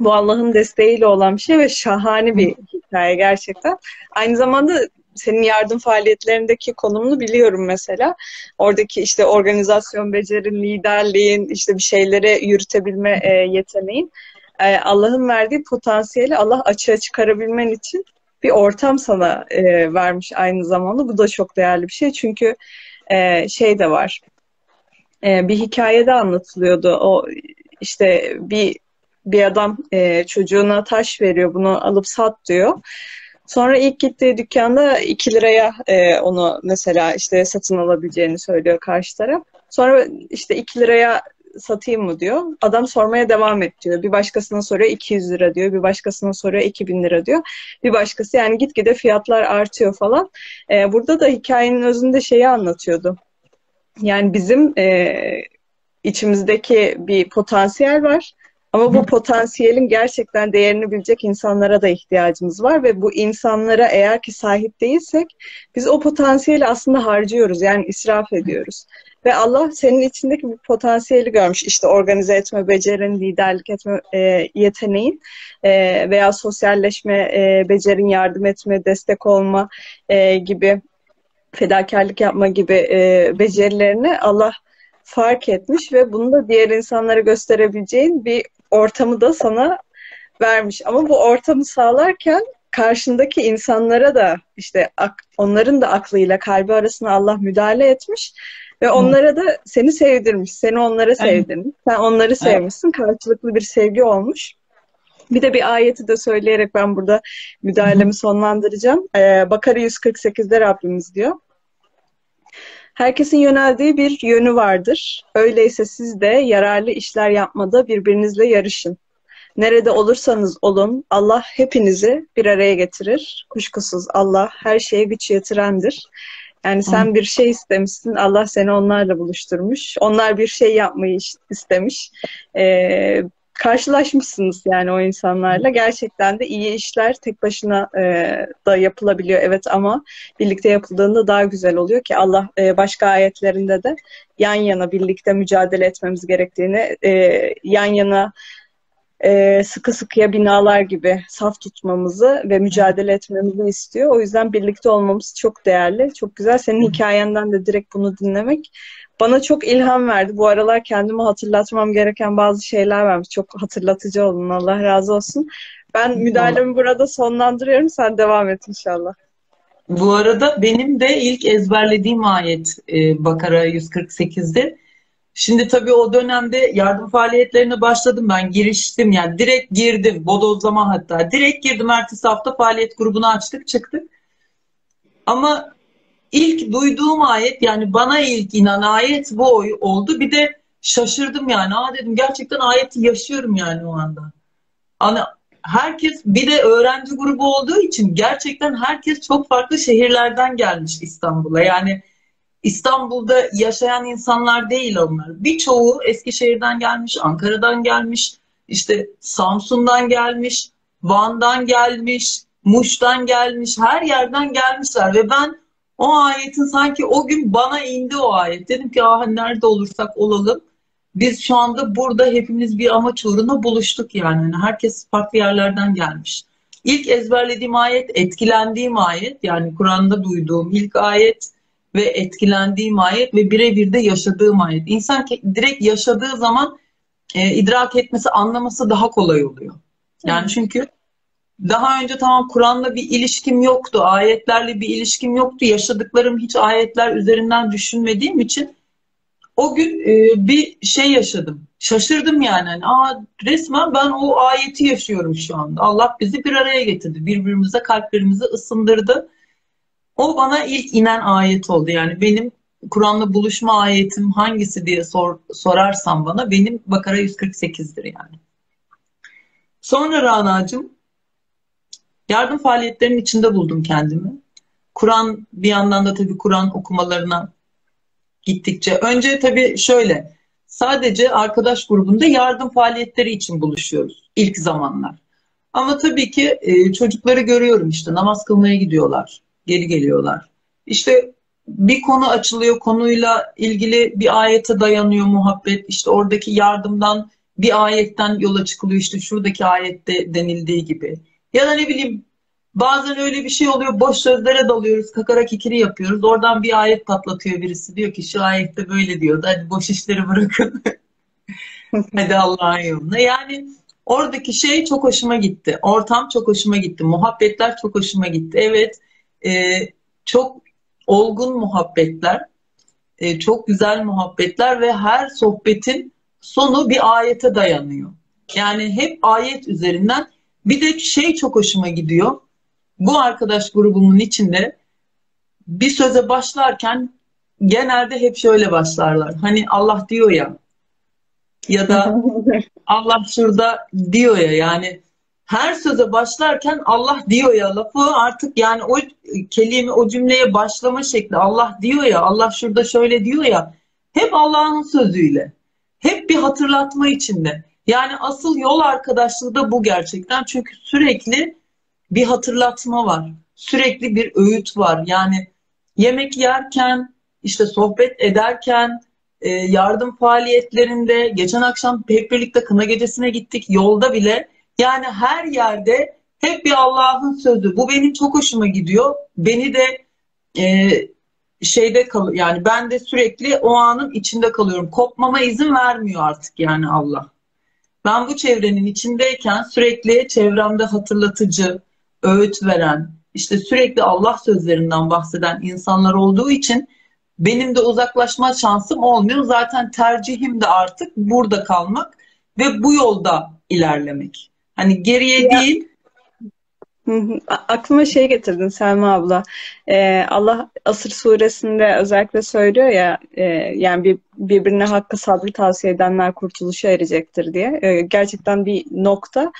bu Allah'ın desteğiyle olan bir şey ve şahane bir hikaye gerçekten. Aynı zamanda senin yardım faaliyetlerindeki konumunu biliyorum mesela. Oradaki işte organizasyon becerin, liderliğin, işte bir şeylere yürütebilme e, yeteneğin. E, Allah'ın verdiği potansiyeli Allah açığa çıkarabilmen için bir ortam sana e, vermiş aynı zamanda. Bu da çok değerli bir şey. Çünkü e, şey de var. E, bir hikayede anlatılıyordu. O işte bir bir adam e, çocuğuna taş veriyor. Bunu alıp sat diyor. Sonra ilk gittiği dükkanda 2 liraya e, onu mesela işte satın alabileceğini söylüyor karşı taraf. Sonra işte 2 liraya satayım mı diyor. Adam sormaya devam et diyor. Bir başkasına soruyor 200 lira diyor. Bir başkasına soruyor 2000 lira diyor. Bir başkası yani gitgide fiyatlar artıyor falan. E, burada da hikayenin özünde şeyi anlatıyordu. Yani bizim e, içimizdeki bir potansiyel var. Ama bu potansiyelin gerçekten değerini bilecek insanlara da ihtiyacımız var ve bu insanlara eğer ki sahip değilsek biz o potansiyeli aslında harcıyoruz yani israf ediyoruz. Ve Allah senin içindeki bu potansiyeli görmüş. İşte organize etme becerin, liderlik etme e, yeteneğin e, veya sosyalleşme e, becerin, yardım etme, destek olma e, gibi fedakarlık yapma gibi e, becerilerini Allah fark etmiş ve bunu da diğer insanlara gösterebileceğin bir ortamı da sana vermiş. Ama bu ortamı sağlarken karşındaki insanlara da işte onların da aklıyla kalbi arasına Allah müdahale etmiş ve onlara da seni sevdirmiş. Seni onlara sevdirmiş. Sen onları sevmişsin. Karşılıklı bir sevgi olmuş. Bir de bir ayeti de söyleyerek ben burada müdahalemi sonlandıracağım. Ee, Bakara 148'de Rabbimiz diyor. Herkesin yöneldiği bir yönü vardır. Öyleyse siz de yararlı işler yapmada birbirinizle yarışın. Nerede olursanız olun Allah hepinizi bir araya getirir. Kuşkusuz Allah her şeye güç yetirendir. Yani sen bir şey istemişsin, Allah seni onlarla buluşturmuş. Onlar bir şey yapmayı istemiş. Ee, karşılaşmışsınız yani o insanlarla. Gerçekten de iyi işler tek başına e, da yapılabiliyor evet ama birlikte yapıldığında daha güzel oluyor ki Allah e, başka ayetlerinde de yan yana birlikte mücadele etmemiz gerektiğini, e, yan yana e, sıkı sıkıya binalar gibi saf tutmamızı ve mücadele etmemizi istiyor. O yüzden birlikte olmamız çok değerli, çok güzel. Senin hikayenden de direkt bunu dinlemek bana çok ilham verdi. Bu aralar kendime hatırlatmam gereken bazı şeyler varmış. Çok hatırlatıcı olun. Allah razı olsun. Ben müdahalemi burada sonlandırıyorum. Sen devam et inşallah. Bu arada benim de ilk ezberlediğim ayet e, Bakara 148'de. Şimdi tabii o dönemde yardım faaliyetlerine başladım ben. Giriştim yani direkt girdim. Bodozlama hatta. Direkt girdim. Ertesi hafta faaliyet grubunu açtık çıktık. Ama ilk duyduğum ayet yani bana ilk inen ayet bu oldu. Bir de şaşırdım yani. Aa dedim gerçekten ayeti yaşıyorum yani o anda. Hani herkes bir de öğrenci grubu olduğu için gerçekten herkes çok farklı şehirlerden gelmiş İstanbul'a. Yani İstanbul'da yaşayan insanlar değil onlar. Birçoğu Eskişehir'den gelmiş, Ankara'dan gelmiş, işte Samsun'dan gelmiş, Van'dan gelmiş, Muş'tan gelmiş, her yerden gelmişler ve ben o ayetin sanki o gün bana indi o ayet. Dedim ki ah nerede olursak olalım. Biz şu anda burada hepimiz bir amaç uğruna buluştuk yani. yani herkes farklı yerlerden gelmiş. İlk ezberlediğim ayet, etkilendiğim ayet yani Kur'an'da duyduğum ilk ayet ve etkilendiğim ayet ve birebir de yaşadığım ayet. İnsan direkt yaşadığı zaman e, idrak etmesi, anlaması daha kolay oluyor. Yani çünkü daha önce tamam Kur'an'la bir ilişkim yoktu, ayetlerle bir ilişkim yoktu. Yaşadıklarım hiç ayetler üzerinden düşünmediğim için o gün e, bir şey yaşadım. Şaşırdım yani. yani. Aa, resmen ben o ayeti yaşıyorum şu anda. Allah bizi bir araya getirdi. Birbirimize kalplerimizi ısındırdı. O bana ilk inen ayet oldu. Yani benim Kur'an'la buluşma ayetim hangisi diye sor, sorarsan bana benim Bakara 148'dir yani. Sonra Rana'cığım yardım faaliyetlerinin içinde buldum kendimi. Kur'an bir yandan da tabii Kur'an okumalarına gittikçe. Önce tabii şöyle sadece arkadaş grubunda yardım faaliyetleri için buluşuyoruz ilk zamanlar. Ama tabii ki e, çocukları görüyorum işte namaz kılmaya gidiyorlar, geri geliyorlar. İşte bir konu açılıyor, konuyla ilgili bir ayete dayanıyor muhabbet. İşte oradaki yardımdan bir ayetten yola çıkılıyor işte şuradaki ayette denildiği gibi. Ya da ne bileyim bazen öyle bir şey oluyor boş sözlere dalıyoruz kakara kikiri yapıyoruz. Oradan bir ayet patlatıyor birisi diyor ki şu ayette böyle diyor. Hadi boş işleri bırakın. Hadi Allah'ın yoluna. Yani oradaki şey çok hoşuma gitti. Ortam çok hoşuma gitti. Muhabbetler çok hoşuma gitti. Evet e, çok olgun muhabbetler. E, çok güzel muhabbetler ve her sohbetin sonu bir ayete dayanıyor. Yani hep ayet üzerinden bir de şey çok hoşuma gidiyor. Bu arkadaş grubumun içinde bir söze başlarken genelde hep şöyle başlarlar. Hani Allah diyor ya ya da Allah şurada diyor ya yani her söze başlarken Allah diyor ya lafı artık yani o kelime o cümleye başlama şekli Allah diyor ya Allah şurada şöyle diyor ya hep Allah'ın sözüyle hep bir hatırlatma içinde. Yani asıl yol arkadaşlığı da bu gerçekten çünkü sürekli bir hatırlatma var. Sürekli bir öğüt var. Yani yemek yerken, işte sohbet ederken, e, yardım faaliyetlerinde, geçen akşam hep birlikte kına gecesine gittik, yolda bile. Yani her yerde hep bir Allah'ın sözü. Bu benim çok hoşuma gidiyor. Beni de e, şeyde kal yani ben de sürekli o anın içinde kalıyorum. Kopmama izin vermiyor artık yani Allah. Ben bu çevrenin içindeyken sürekli çevremde hatırlatıcı, öğüt veren, işte sürekli Allah sözlerinden bahseden insanlar olduğu için benim de uzaklaşma şansım olmuyor. Zaten tercihim de artık burada kalmak ve bu yolda ilerlemek. Hani geriye ya. değil Aklıma şey getirdin Selma abla. Ee, Allah Asır suresinde özellikle söylüyor ya e, yani bir, birbirine hakkı sabrı tavsiye edenler kurtuluşa erecektir diye. Ee, gerçekten bir nokta.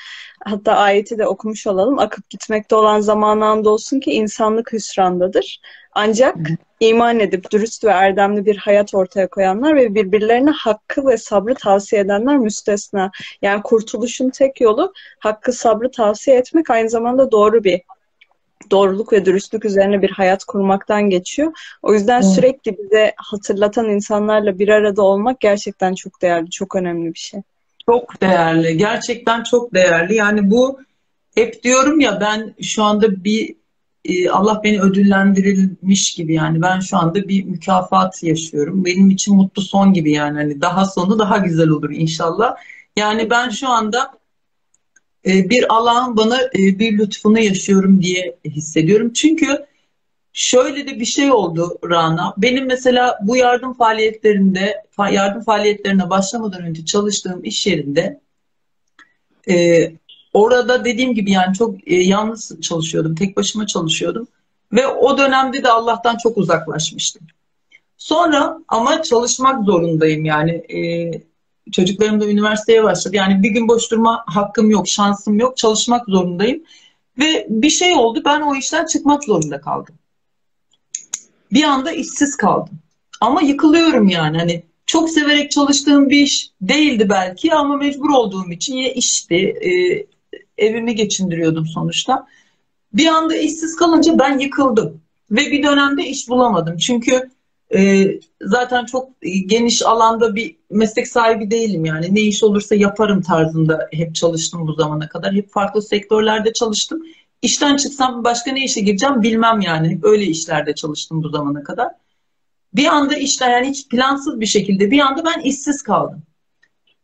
Hatta ayeti de okumuş olalım. Akıp gitmekte olan zamanında olsun ki insanlık hüsrandadır. Ancak iman edip dürüst ve erdemli bir hayat ortaya koyanlar ve birbirlerine hakkı ve sabrı tavsiye edenler müstesna. Yani kurtuluşun tek yolu hakkı sabrı tavsiye etmek aynı zamanda doğru bir doğruluk ve dürüstlük üzerine bir hayat kurmaktan geçiyor. O yüzden evet. sürekli bize hatırlatan insanlarla bir arada olmak gerçekten çok değerli, çok önemli bir şey. Çok değerli. Gerçekten çok değerli. Yani bu hep diyorum ya ben şu anda bir e, Allah beni ödüllendirilmiş gibi yani ben şu anda bir mükafat yaşıyorum. Benim için mutlu son gibi yani hani daha sonu daha güzel olur inşallah. Yani ben şu anda e, bir Allah'ın bana e, bir lütfunu yaşıyorum diye hissediyorum. Çünkü şöyle de bir şey oldu Rana. Benim mesela bu yardım faaliyetlerinde yardım faaliyetlerine başlamadan önce çalıştığım iş yerinde orada dediğim gibi yani çok e, yalnız çalışıyordum. Tek başıma çalışıyordum. Ve o dönemde de Allah'tan çok uzaklaşmıştım. Sonra ama çalışmak zorundayım yani. E, çocuklarım da üniversiteye başladı. Yani bir gün boş durma hakkım yok, şansım yok. Çalışmak zorundayım. Ve bir şey oldu. Ben o işten çıkmak zorunda kaldım. Bir anda işsiz kaldım. Ama yıkılıyorum yani. Hani çok severek çalıştığım bir iş değildi belki ama mecbur olduğum için yine işti. E, evimi geçindiriyordum sonuçta. Bir anda işsiz kalınca ben yıkıldım. Ve bir dönemde iş bulamadım. Çünkü e, zaten çok geniş alanda bir meslek sahibi değilim yani. Ne iş olursa yaparım tarzında hep çalıştım bu zamana kadar. Hep farklı sektörlerde çalıştım. İşten çıksam başka ne işe gireceğim bilmem yani. Öyle işlerde çalıştım bu zamana kadar. Bir anda işte yani hiç plansız bir şekilde bir anda ben işsiz kaldım.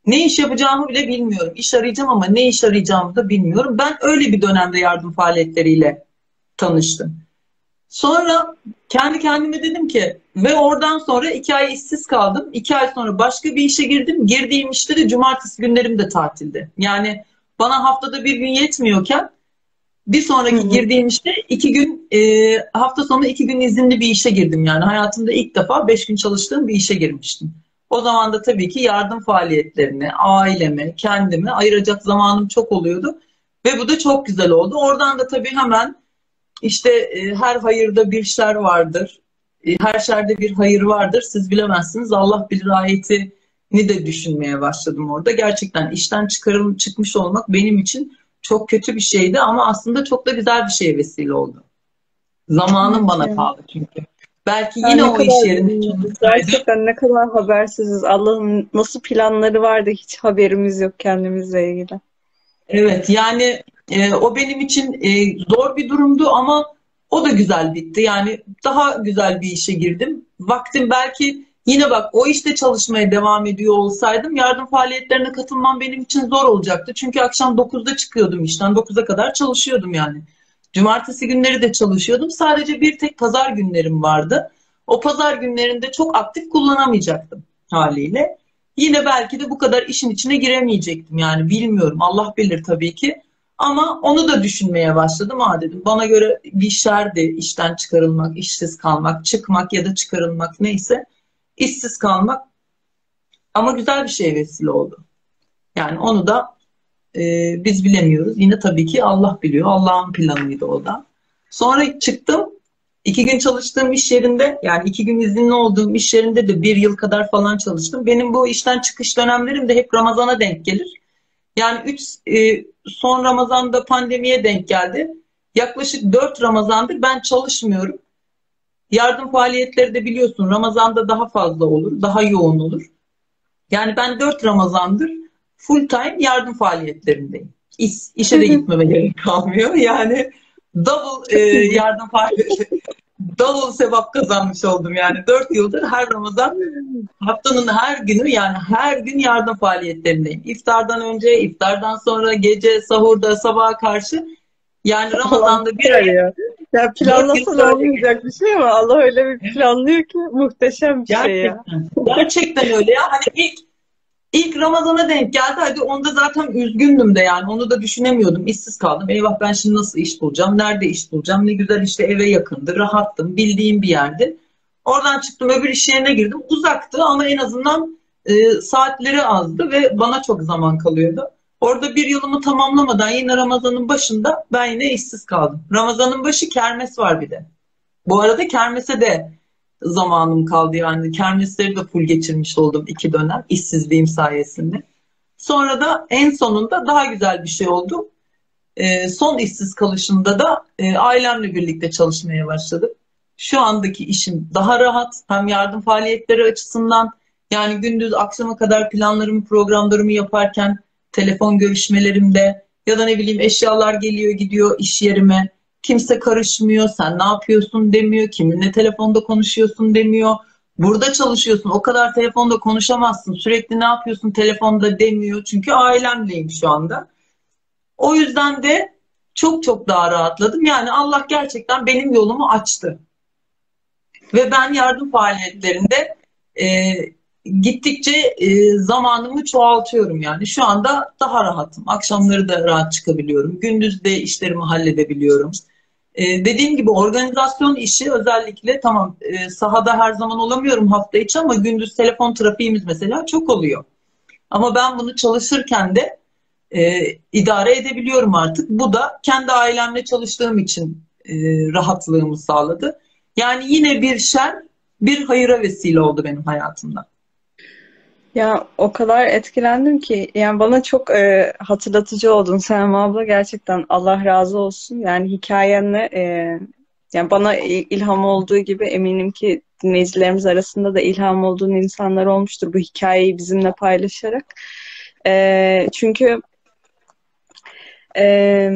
Ne iş yapacağımı bile bilmiyorum. İş arayacağım ama ne iş arayacağımı da bilmiyorum. Ben öyle bir dönemde yardım faaliyetleriyle tanıştım. Sonra kendi kendime dedim ki ve oradan sonra iki ay işsiz kaldım. İki ay sonra başka bir işe girdim. Girdiğim işte de cumartesi günlerim de tatildi. Yani bana haftada bir gün yetmiyorken bir sonraki hı hı. girdiğim işte iki gün e, hafta sonu iki gün izinli bir işe girdim yani. Hayatımda ilk defa beş gün çalıştığım bir işe girmiştim. O zaman da tabii ki yardım faaliyetlerine, aileme, kendime ayıracak zamanım çok oluyordu. Ve bu da çok güzel oldu. Oradan da tabii hemen işte e, her hayırda bir şer vardır. E, her şerde bir hayır vardır. Siz bilemezsiniz. Allah bilir ayetini de düşünmeye başladım orada. Gerçekten işten çıkarım çıkmış olmak benim için çok kötü bir şeydi ama aslında çok da güzel bir şeye vesile oldu. Zamanım bana kaldı çünkü. Belki yine yani o iş yerinde Gerçekten ne kadar habersiziz. Allah'ın nasıl planları vardı hiç haberimiz yok kendimizle ilgili. Evet yani e, o benim için e, zor bir durumdu ama o da güzel bitti. Yani daha güzel bir işe girdim. Vaktim belki yine bak o işte çalışmaya devam ediyor olsaydım yardım faaliyetlerine katılmam benim için zor olacaktı. Çünkü akşam 9'da çıkıyordum işten 9'a kadar çalışıyordum yani. Cumartesi günleri de çalışıyordum. Sadece bir tek pazar günlerim vardı. O pazar günlerinde çok aktif kullanamayacaktım haliyle. Yine belki de bu kadar işin içine giremeyecektim yani bilmiyorum. Allah bilir tabii ki. Ama onu da düşünmeye başladım. Ha dedim bana göre bir şerdi işten çıkarılmak, işsiz kalmak, çıkmak ya da çıkarılmak neyse. İşsiz kalmak. Ama güzel bir şey vesile oldu. Yani onu da e, biz bilemiyoruz. Yine tabii ki Allah biliyor. Allah'ın planıydı o da. Sonra çıktım. İki gün çalıştığım iş yerinde yani iki gün izinli olduğum iş yerinde de bir yıl kadar falan çalıştım. Benim bu işten çıkış dönemlerim de hep Ramazan'a denk gelir. Yani üç, e, son Ramazan'da pandemiye denk geldi. Yaklaşık dört Ramazan'dır ben çalışmıyorum. Yardım faaliyetleri de biliyorsun Ramazan'da daha fazla olur, daha yoğun olur. Yani ben dört Ramazan'dır full time yardım faaliyetlerindeyim. İş, işe de gitmeme gerek kalmıyor. Yani double e, yardım faaliyeti, double sevap kazanmış oldum yani. Dört yıldır her Ramazan haftanın her günü yani her gün yardım faaliyetlerindeyim. İftardan önce, iftardan sonra, gece, sahurda, sabaha karşı yani Ramazan'da bir ay ya planlasan olmayacak bir şey ama Allah öyle bir planlıyor ki muhteşem bir gerçekten, şey ya. Gerçekten öyle ya. Hani ilk ilk Ramazan'a denk geldi. Hadi onda zaten üzgündüm de yani. Onu da düşünemiyordum. İşsiz kaldım. Eyvah ben şimdi nasıl iş bulacağım? Nerede iş bulacağım? Ne güzel işte eve yakındı. Rahattım. Bildiğim bir yerdi. Oradan çıktım öbür iş yerine girdim. Uzaktı ama en azından e, saatleri azdı ve bana çok zaman kalıyordu. Orada bir yılımı tamamlamadan yine Ramazan'ın başında ben yine işsiz kaldım. Ramazan'ın başı kermes var bir de. Bu arada kermese de zamanım kaldı yani. Kermesleri de full geçirmiş oldum iki dönem işsizliğim sayesinde. Sonra da en sonunda daha güzel bir şey oldu. E, son işsiz kalışımda da e, ailemle birlikte çalışmaya başladım. Şu andaki işim daha rahat. Hem yardım faaliyetleri açısından yani gündüz akşama kadar planlarımı, programlarımı yaparken telefon görüşmelerimde ya da ne bileyim eşyalar geliyor gidiyor iş yerime. Kimse karışmıyor, sen ne yapıyorsun demiyor, kiminle telefonda konuşuyorsun demiyor. Burada çalışıyorsun, o kadar telefonda konuşamazsın, sürekli ne yapıyorsun telefonda demiyor. Çünkü ailemleyim şu anda. O yüzden de çok çok daha rahatladım. Yani Allah gerçekten benim yolumu açtı. Ve ben yardım faaliyetlerinde e, gittikçe e, zamanımı çoğaltıyorum yani. Şu anda daha rahatım. Akşamları da rahat çıkabiliyorum. Gündüz de işlerimi halledebiliyorum. E, dediğim gibi organizasyon işi özellikle tamam e, sahada her zaman olamıyorum hafta içi ama gündüz telefon trafiğimiz mesela çok oluyor. Ama ben bunu çalışırken de e, idare edebiliyorum artık. Bu da kendi ailemle çalıştığım için e, rahatlığımı sağladı. Yani yine bir şer bir hayıra vesile oldu benim hayatımda. Ya o kadar etkilendim ki yani bana çok e, hatırlatıcı oldun Selma abla gerçekten Allah razı olsun. Yani hikayenle e, yani bana ilham olduğu gibi eminim ki dinleyicilerimiz arasında da ilham olduğun insanlar olmuştur bu hikayeyi bizimle paylaşarak. E, çünkü e,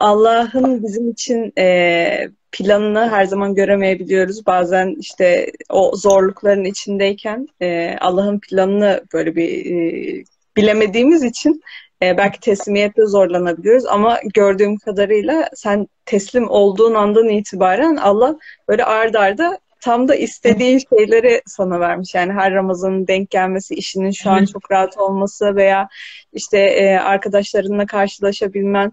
Allah'ın bizim için e, planını her zaman göremeyebiliyoruz. Bazen işte o zorlukların içindeyken e, Allah'ın planını böyle bir e, bilemediğimiz için e, belki teslimiyette zorlanabiliyoruz ama gördüğüm kadarıyla sen teslim olduğun andan itibaren Allah böyle ard arda tam da istediği şeyleri sana vermiş. Yani her Ramazan'ın denk gelmesi, işinin şu an çok rahat olması veya işte e, arkadaşlarınla karşılaşabilmen.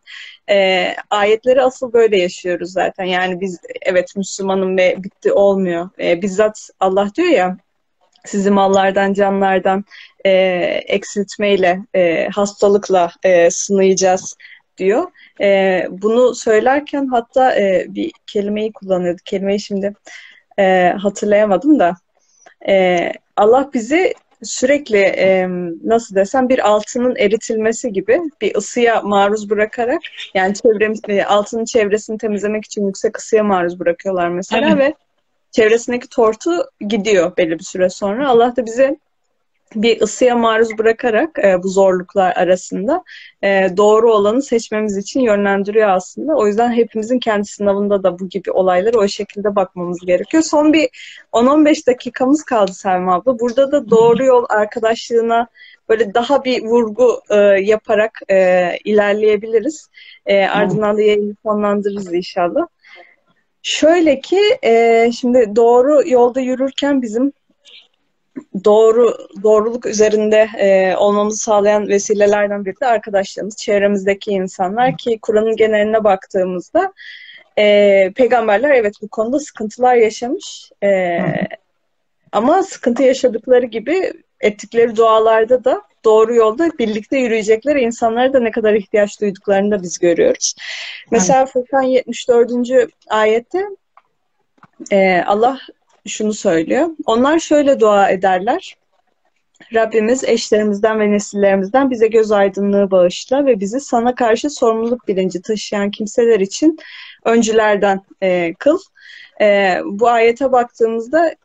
E, ayetleri asıl böyle yaşıyoruz zaten. Yani biz evet Müslümanım ve bitti olmuyor. E, bizzat Allah diyor ya sizi mallardan, canlardan e, eksiltmeyle, e, hastalıkla e, sınayacağız diyor. E, bunu söylerken hatta e, bir kelimeyi kullanıyordu. Kelimeyi şimdi e, hatırlayamadım da. E, Allah bizi sürekli e, nasıl desem bir altının eritilmesi gibi bir ısıya maruz bırakarak yani çevremiz, e, altının çevresini temizlemek için yüksek ısıya maruz bırakıyorlar mesela evet. ve çevresindeki tortu gidiyor belli bir süre sonra. Allah da bize bir ısıya maruz bırakarak e, bu zorluklar arasında e, doğru olanı seçmemiz için yönlendiriyor aslında. O yüzden hepimizin kendi sınavında da bu gibi olaylara o şekilde bakmamız gerekiyor. Son bir 10-15 dakikamız kaldı Selma abla. Burada da doğru yol arkadaşlığına böyle daha bir vurgu e, yaparak e, ilerleyebiliriz. E, ardından da yayını sonlandırırız inşallah. Şöyle ki e, şimdi doğru yolda yürürken bizim doğru doğruluk üzerinde e, olmamızı sağlayan vesilelerden biri de arkadaşlarımız, çevremizdeki insanlar ki Kur'an'ın geneline baktığımızda e, peygamberler evet bu konuda sıkıntılar yaşamış e, ama sıkıntı yaşadıkları gibi ettikleri dualarda da doğru yolda birlikte yürüyecekler insanlara da ne kadar ihtiyaç duyduklarını da biz görüyoruz. Mesela. Furkan 74. ayette e, Allah şunu söylüyor. Onlar şöyle dua ederler. Rabbimiz eşlerimizden ve nesillerimizden bize göz aydınlığı bağışla ve bizi sana karşı sorumluluk bilinci taşıyan kimseler için öncülerden e, kıl. E, bu ayete baktığımızda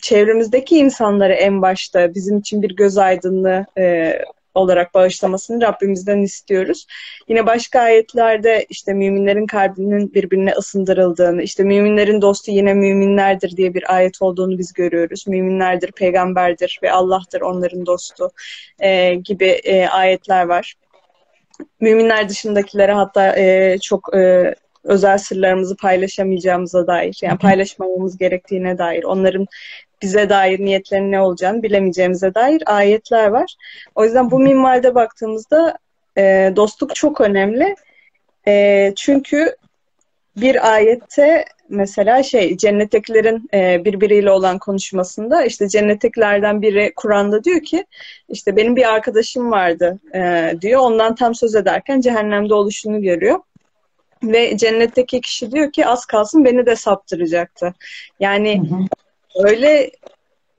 çevremizdeki insanları en başta bizim için bir göz aydınlığı e, olarak bağışlamasını Rabbimizden istiyoruz. Yine başka ayetlerde işte müminlerin kalbinin birbirine ısındırıldığını, işte müminlerin dostu yine müminlerdir diye bir ayet olduğunu biz görüyoruz. Müminlerdir, peygamberdir ve Allah'tır onların dostu e, gibi e, ayetler var. Müminler dışındakilere hatta e, çok e, özel sırlarımızı paylaşamayacağımıza dair, yani paylaşmamamız gerektiğine dair, onların bize dair niyetlerinin ne olacağını bilemeyeceğimize dair ayetler var. O yüzden bu minvalde baktığımızda e, dostluk çok önemli. E, çünkü bir ayette mesela şey cennettekilerin e, birbiriyle olan konuşmasında işte cennettekilerden biri Kur'an'da diyor ki işte benim bir arkadaşım vardı e, diyor. Ondan tam söz ederken cehennemde oluşunu görüyor. Ve cennetteki kişi diyor ki az kalsın beni de saptıracaktı. Yani hı hı öyle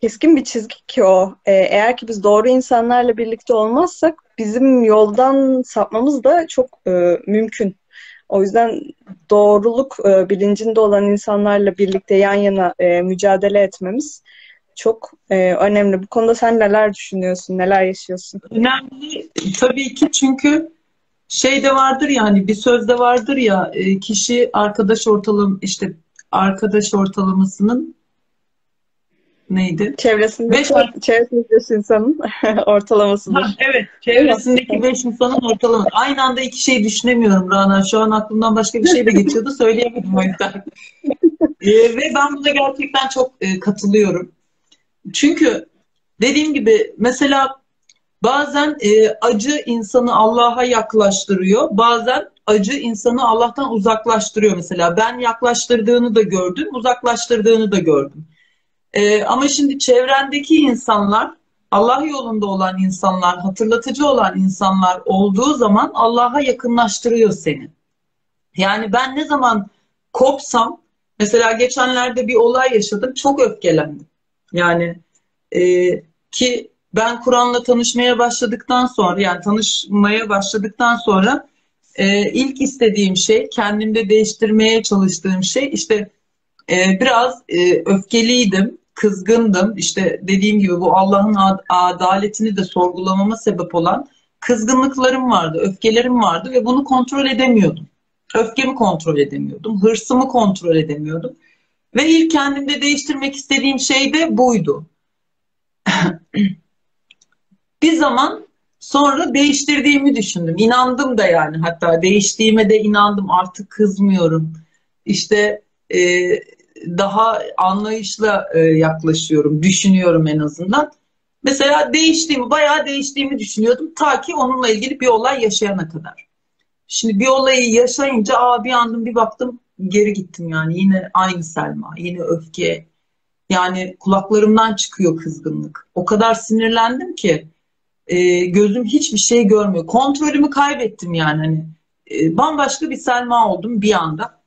keskin bir çizgi ki o. Ee, eğer ki biz doğru insanlarla birlikte olmazsak bizim yoldan sapmamız da çok e, mümkün. O yüzden doğruluk e, bilincinde olan insanlarla birlikte yan yana e, mücadele etmemiz çok e, önemli. Bu konuda sen neler düşünüyorsun, neler yaşıyorsun? Önemli tabii ki çünkü şey de vardır ya hani bir sözde vardır ya e, kişi arkadaş ortalım işte arkadaş ortalamasının neydi? Çevresinde beş, çevresindeki insanın ortalamasıdır. Ha, evet, çevresindeki beş insanın ortalaması. Aynı anda iki şey düşünemiyorum Rana. Şu an aklımdan başka bir şey de geçiyordu. Söyleyemedim o yüzden. ee, ve ben buna gerçekten çok e, katılıyorum. Çünkü dediğim gibi mesela bazen e, acı insanı Allah'a yaklaştırıyor. Bazen acı insanı Allah'tan uzaklaştırıyor mesela. Ben yaklaştırdığını da gördüm, uzaklaştırdığını da gördüm. Ee, ama şimdi çevrendeki insanlar, Allah yolunda olan insanlar, hatırlatıcı olan insanlar olduğu zaman Allah'a yakınlaştırıyor seni. Yani ben ne zaman kopsam, mesela geçenlerde bir olay yaşadım, çok öfkelendim. Yani e, ki ben Kur'an'la tanışmaya başladıktan sonra, yani tanışmaya başladıktan sonra e, ilk istediğim şey, kendimde değiştirmeye çalıştığım şey işte e, biraz e, öfkeliydim, kızgındım. İşte dediğim gibi bu Allah'ın adaletini de sorgulamama sebep olan kızgınlıklarım vardı, öfkelerim vardı ve bunu kontrol edemiyordum. Öfkemi kontrol edemiyordum, hırsımı kontrol edemiyordum. Ve ilk kendimde değiştirmek istediğim şey de buydu. bir zaman sonra değiştirdiğimi düşündüm. İnandım da yani hatta değiştiğime de inandım. Artık kızmıyorum. İşte e, daha anlayışla e, yaklaşıyorum, düşünüyorum en azından. Mesela değiştiğimi, bayağı değiştiğimi düşünüyordum ta ki onunla ilgili bir olay yaşayana kadar. Şimdi bir olayı yaşayınca aa bir andım bir baktım geri gittim yani yine aynı Selma, yine öfke. Yani kulaklarımdan çıkıyor kızgınlık. O kadar sinirlendim ki e, gözüm hiçbir şey görmüyor. Kontrolümü kaybettim yani hani e, bambaşka bir Selma oldum bir anda.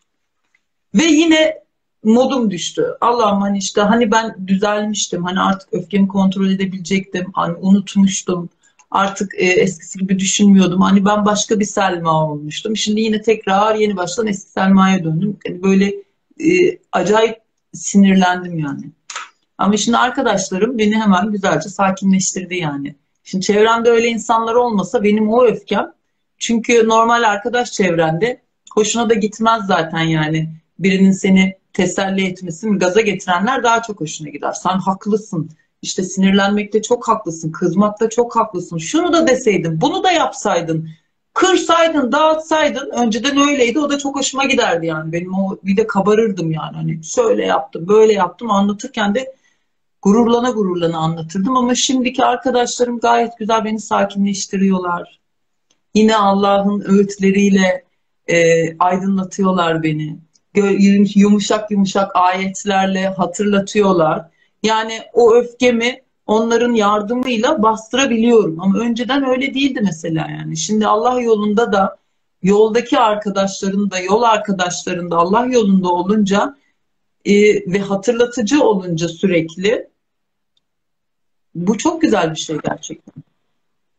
Ve yine modum düştü. Allah'ım hani işte hani ben düzelmiştim. Hani artık öfkemi kontrol edebilecektim. Hani unutmuştum. Artık e, eskisi gibi düşünmüyordum. Hani ben başka bir Selma olmuştum. Şimdi yine tekrar yeni baştan eski Selma'ya döndüm. Yani böyle e, acayip sinirlendim yani. Ama şimdi arkadaşlarım beni hemen güzelce sakinleştirdi yani. Şimdi çevremde öyle insanlar olmasa benim o öfkem çünkü normal arkadaş çevrende hoşuna da gitmez zaten yani birinin seni teselli etmesin, gaza getirenler daha çok hoşuna gider. Sen haklısın. İşte sinirlenmekte çok haklısın, kızmakta çok haklısın. Şunu da deseydin, bunu da yapsaydın, kırsaydın, dağıtsaydın. Önceden öyleydi. O da çok hoşuma giderdi yani. Benim o bir de kabarırdım yani. Hani şöyle yaptım, böyle yaptım anlatırken de gururlana gururlana anlatırdım ama şimdiki arkadaşlarım gayet güzel beni sakinleştiriyorlar. Yine Allah'ın öğütleriyle e, aydınlatıyorlar beni yumuşak yumuşak ayetlerle hatırlatıyorlar. Yani o öfkemi onların yardımıyla bastırabiliyorum. Ama önceden öyle değildi mesela yani. Şimdi Allah yolunda da yoldaki arkadaşların da yol arkadaşların da Allah yolunda olunca e, ve hatırlatıcı olunca sürekli bu çok güzel bir şey gerçekten.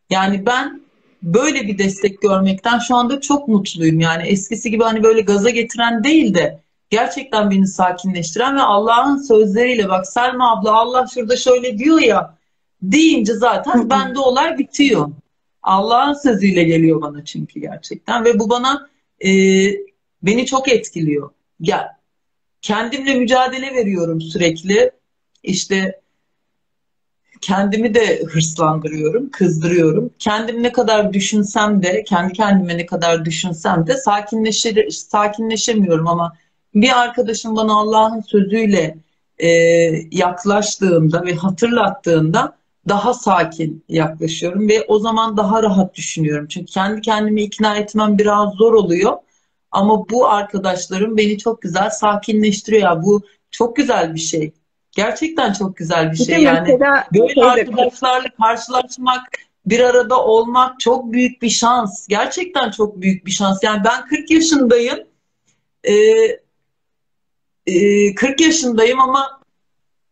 Yani ben böyle bir destek görmekten şu anda çok mutluyum. Yani eskisi gibi hani böyle gaza getiren değil de gerçekten beni sakinleştiren ve Allah'ın sözleriyle bak Selma abla Allah şurada şöyle diyor ya deyince zaten bende olay bitiyor. Allah'ın sözüyle geliyor bana çünkü gerçekten ve bu bana e, beni çok etkiliyor. Ya kendimle mücadele veriyorum sürekli. İşte kendimi de hırslandırıyorum, kızdırıyorum. Kendim ne kadar düşünsem de, kendi kendime ne kadar düşünsem de sakinleşir, sakinleşemiyorum ama bir arkadaşım bana Allah'ın sözüyle e, yaklaştığında ve hatırlattığında daha sakin yaklaşıyorum ve o zaman daha rahat düşünüyorum. Çünkü kendi kendimi ikna etmem biraz zor oluyor. Ama bu arkadaşlarım beni çok güzel sakinleştiriyor. Ya bu çok güzel bir şey. Gerçekten çok güzel bir şey yani. Böyle arkadaşlarla karşılaşmak, bir arada olmak çok büyük bir şans. Gerçekten çok büyük bir şans. Yani ben 40 yaşındayım. Ee, e, 40 yaşındayım ama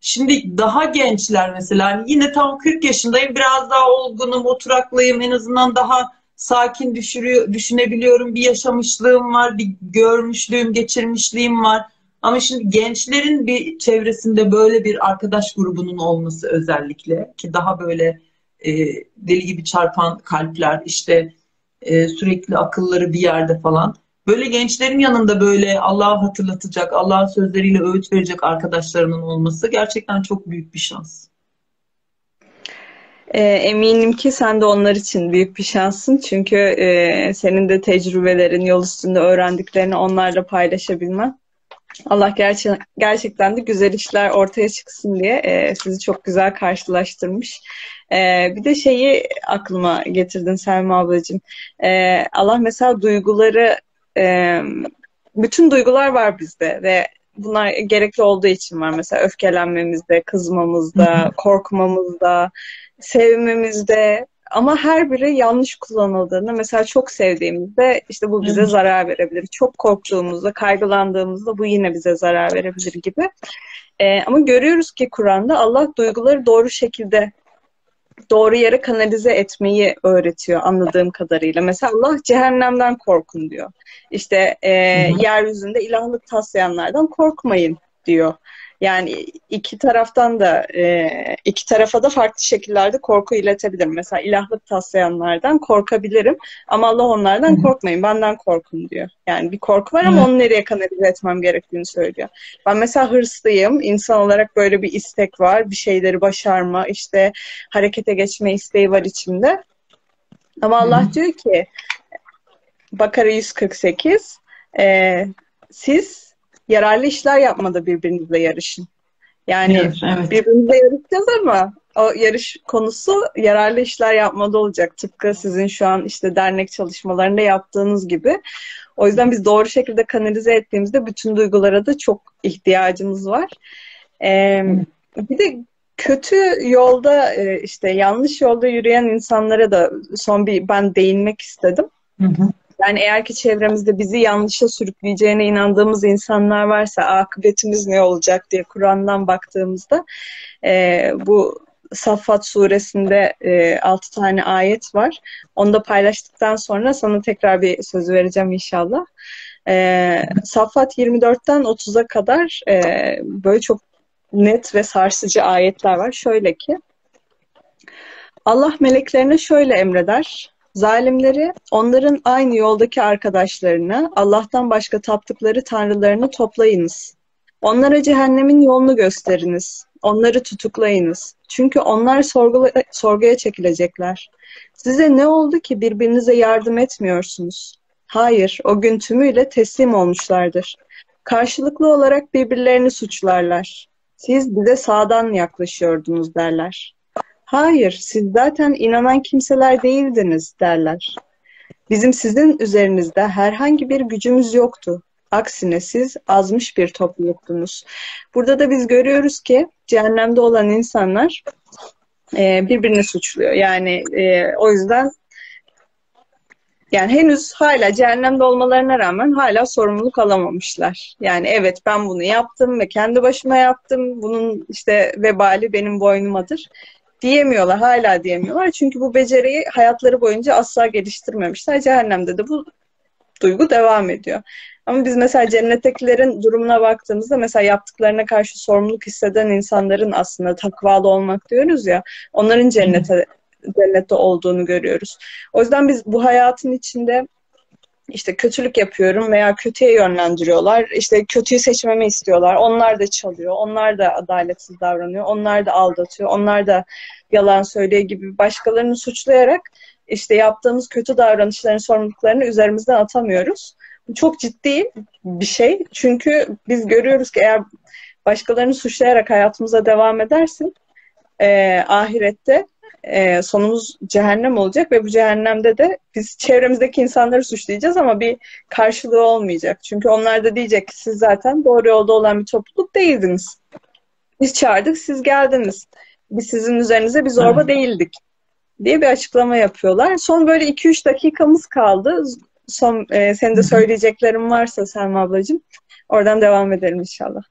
şimdi daha gençler mesela yani yine tam 40 yaşındayım biraz daha olgunum, oturaklıyım en azından daha sakin düşürüyor, düşünebiliyorum. Bir yaşamışlığım var, bir görmüşlüğüm, geçirmişliğim var. Ama şimdi gençlerin bir çevresinde böyle bir arkadaş grubunun olması özellikle ki daha böyle e, deli gibi çarpan kalpler işte e, sürekli akılları bir yerde falan. Böyle gençlerin yanında böyle Allah'ı hatırlatacak, Allah'ın sözleriyle öğüt verecek arkadaşlarının olması gerçekten çok büyük bir şans. E, eminim ki sen de onlar için büyük bir şanssın. Çünkü e, senin de tecrübelerin, yol üstünde öğrendiklerini onlarla paylaşabilmen Allah gerçi, gerçekten de güzel işler ortaya çıksın diye e, sizi çok güzel karşılaştırmış. E, bir de şeyi aklıma getirdin Selma ablacığım. E, Allah mesela duyguları, e, bütün duygular var bizde ve bunlar gerekli olduğu için var. Mesela öfkelenmemizde, kızmamızda, korkmamızda, sevmemizde, ama her biri yanlış kullanıldığında mesela çok sevdiğimizde işte bu bize zarar verebilir. Çok korktuğumuzda, kaygılandığımızda bu yine bize zarar verebilir gibi. Ee, ama görüyoruz ki Kur'an'da Allah duyguları doğru şekilde doğru yere kanalize etmeyi öğretiyor anladığım kadarıyla. Mesela Allah cehennemden korkun diyor. İşte e, yeryüzünde ilahlık taslayanlardan korkmayın diyor. Yani iki taraftan da e, iki tarafa da farklı şekillerde korku iletebilirim. Mesela ilahlık taslayanlardan korkabilirim ama Allah onlardan korkmayın, benden korkun diyor. Yani bir korku var ama onu nereye kanalize etmem gerektiğini söylüyor. Ben mesela hırslıyım, insan olarak böyle bir istek var, bir şeyleri başarma, işte harekete geçme isteği var içimde. Ama Allah diyor ki Bakara 148 e, siz yararlı işler yapmada birbirinizle yarışın. Yani evet, evet. birbirinizle yarışacağız ama o yarış konusu yararlı işler yapmada olacak. Tıpkı sizin şu an işte dernek çalışmalarında yaptığınız gibi. O yüzden biz doğru şekilde kanalize ettiğimizde bütün duygulara da çok ihtiyacımız var. Ee, bir de kötü yolda işte yanlış yolda yürüyen insanlara da son bir ben değinmek istedim. Hı hı. Yani eğer ki çevremizde bizi yanlışa sürükleyeceğine inandığımız insanlar varsa akıbetimiz ne olacak diye Kur'an'dan baktığımızda e, bu Saffat suresinde e, 6 tane ayet var. Onu da paylaştıktan sonra sana tekrar bir söz vereceğim inşallah. E, Saffat 24'ten 30'a kadar e, böyle çok net ve sarsıcı ayetler var. Şöyle ki Allah meleklerine şöyle emreder. Zalimleri onların aynı yoldaki arkadaşlarını, Allah'tan başka taptıkları tanrılarını toplayınız. Onlara cehennemin yolunu gösteriniz. Onları tutuklayınız. Çünkü onlar sorgula, sorguya çekilecekler. Size ne oldu ki birbirinize yardım etmiyorsunuz? Hayır, o gün tümüyle teslim olmuşlardır. Karşılıklı olarak birbirlerini suçlarlar. Siz bize sağdan yaklaşıyordunuz derler. Hayır, siz zaten inanan kimseler değildiniz derler. Bizim sizin üzerinizde herhangi bir gücümüz yoktu. Aksine siz azmış bir topluluktunuz. Burada da biz görüyoruz ki cehennemde olan insanlar e, birbirini suçluyor. Yani e, o yüzden yani henüz hala cehennemde olmalarına rağmen hala sorumluluk alamamışlar. Yani evet ben bunu yaptım ve kendi başıma yaptım. Bunun işte vebali benim boynumadır diyemiyorlar. Hala diyemiyorlar. Çünkü bu beceriyi hayatları boyunca asla geliştirmemişler. Cehennemde de bu duygu devam ediyor. Ama biz mesela cennettekilerin durumuna baktığımızda mesela yaptıklarına karşı sorumluluk hisseden insanların aslında takvalı olmak diyoruz ya onların cennete cennette olduğunu görüyoruz. O yüzden biz bu hayatın içinde işte kötülük yapıyorum veya kötüye yönlendiriyorlar. İşte kötüyü seçmemi istiyorlar. Onlar da çalıyor. Onlar da adaletsiz davranıyor. Onlar da aldatıyor. Onlar da yalan söylüyor gibi başkalarını suçlayarak işte yaptığımız kötü davranışların sorumluluklarını üzerimizden atamıyoruz. Bu çok ciddi bir şey. Çünkü biz görüyoruz ki eğer başkalarını suçlayarak hayatımıza devam edersin e, ahirette e, sonumuz cehennem olacak ve bu cehennemde de biz çevremizdeki insanları suçlayacağız ama bir karşılığı olmayacak. Çünkü onlar da diyecek ki siz zaten doğru yolda olan bir topluluk değildiniz. Biz çağırdık, siz geldiniz. Biz sizin üzerinize bir zorba değildik diye bir açıklama yapıyorlar. Son böyle 2-3 dakikamız kaldı. Son e, senin de söyleyeceklerin varsa Selma ablacığım oradan devam edelim inşallah.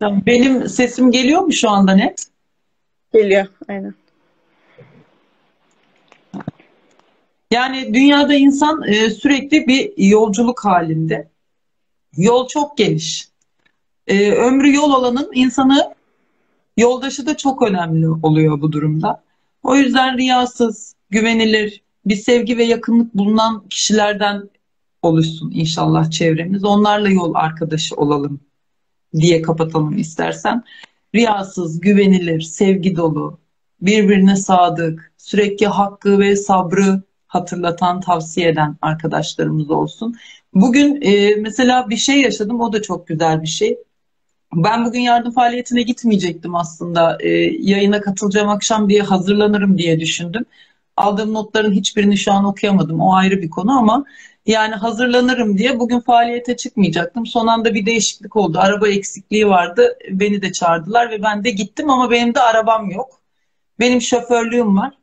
Benim sesim geliyor mu şu anda net? Geliyor, aynen. Yani dünyada insan e, sürekli bir yolculuk halinde. Yol çok geniş. E, ömrü yol alanın insanı yoldaşı da çok önemli oluyor bu durumda. O yüzden riyasız, güvenilir, bir sevgi ve yakınlık bulunan kişilerden oluşsun inşallah çevremiz. Onlarla yol arkadaşı olalım diye kapatalım istersen. Riyasız, güvenilir, sevgi dolu, birbirine sadık, sürekli hakkı ve sabrı hatırlatan, tavsiye eden arkadaşlarımız olsun. Bugün e, mesela bir şey yaşadım, o da çok güzel bir şey. Ben bugün yardım faaliyetine gitmeyecektim aslında. E, yayına katılacağım akşam diye hazırlanırım diye düşündüm. Aldığım notların hiçbirini şu an okuyamadım. O ayrı bir konu ama yani hazırlanırım diye bugün faaliyete çıkmayacaktım. Son anda bir değişiklik oldu. Araba eksikliği vardı. Beni de çağırdılar ve ben de gittim ama benim de arabam yok. Benim şoförlüğüm var.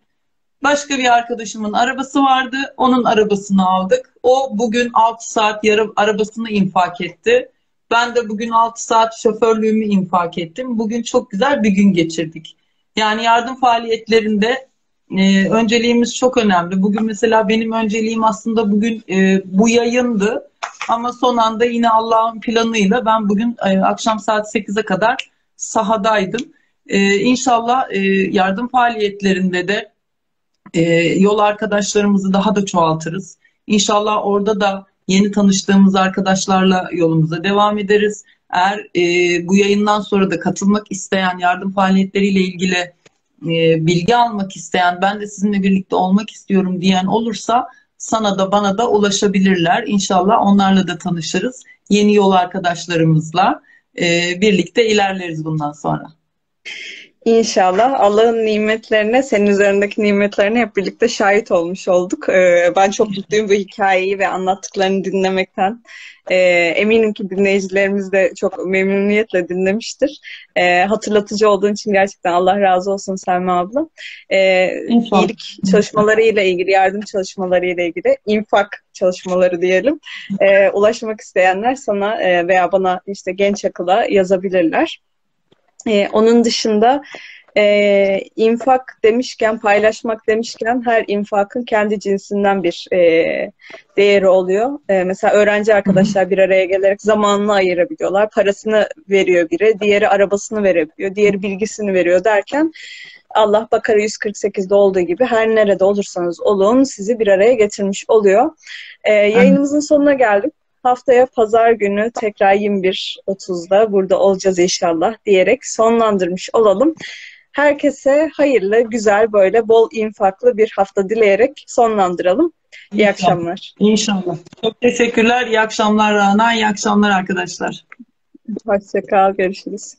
Başka bir arkadaşımın arabası vardı. Onun arabasını aldık. O bugün 6 saat yarım arabasını infak etti. Ben de bugün 6 saat şoförlüğümü infak ettim. Bugün çok güzel bir gün geçirdik. Yani yardım faaliyetlerinde e, önceliğimiz çok önemli. Bugün mesela benim önceliğim aslında bugün e, bu yayındı. Ama son anda yine Allah'ın planıyla ben bugün e, akşam saat 8'e kadar sahadaydım. E, inşallah e, yardım faaliyetlerinde de e, yol arkadaşlarımızı daha da çoğaltırız. İnşallah orada da yeni tanıştığımız arkadaşlarla yolumuza devam ederiz. Eğer e, bu yayından sonra da katılmak isteyen, yardım faaliyetleriyle ilgili e, bilgi almak isteyen, ben de sizinle birlikte olmak istiyorum diyen olursa sana da bana da ulaşabilirler. İnşallah onlarla da tanışırız. Yeni yol arkadaşlarımızla e, birlikte ilerleriz bundan sonra. İnşallah Allah'ın nimetlerine, senin üzerindeki nimetlerine hep birlikte şahit olmuş olduk. Ee, ben çok mutluyum bu hikayeyi ve anlattıklarını dinlemekten. Ee, eminim ki dinleyicilerimiz de çok memnuniyetle dinlemiştir. Ee, hatırlatıcı olduğun için gerçekten Allah razı olsun Selma abla. İyilik çalışmalarıyla ilgili, yardım çalışmalarıyla ilgili, infak çalışmaları diyelim. ulaşmak isteyenler sana e, veya bana işte genç akıla yazabilirler. Ee, onun dışında e, infak demişken, paylaşmak demişken her infakın kendi cinsinden bir e, değeri oluyor. E, mesela öğrenci arkadaşlar bir araya gelerek zamanını ayırabiliyorlar. Parasını veriyor biri, diğeri arabasını verebiliyor, diğeri bilgisini veriyor derken Allah Bakara 148'de olduğu gibi her nerede olursanız olun sizi bir araya getirmiş oluyor. E, yayınımızın sonuna geldik. Haftaya pazar günü tekrar 21.30'da burada olacağız inşallah diyerek sonlandırmış olalım. Herkese hayırlı, güzel böyle bol infaklı bir hafta dileyerek sonlandıralım. İyi İnşallah. akşamlar. İnşallah. Çok teşekkürler. İyi akşamlar Rana. İyi akşamlar arkadaşlar. Hoşçakal. Görüşürüz.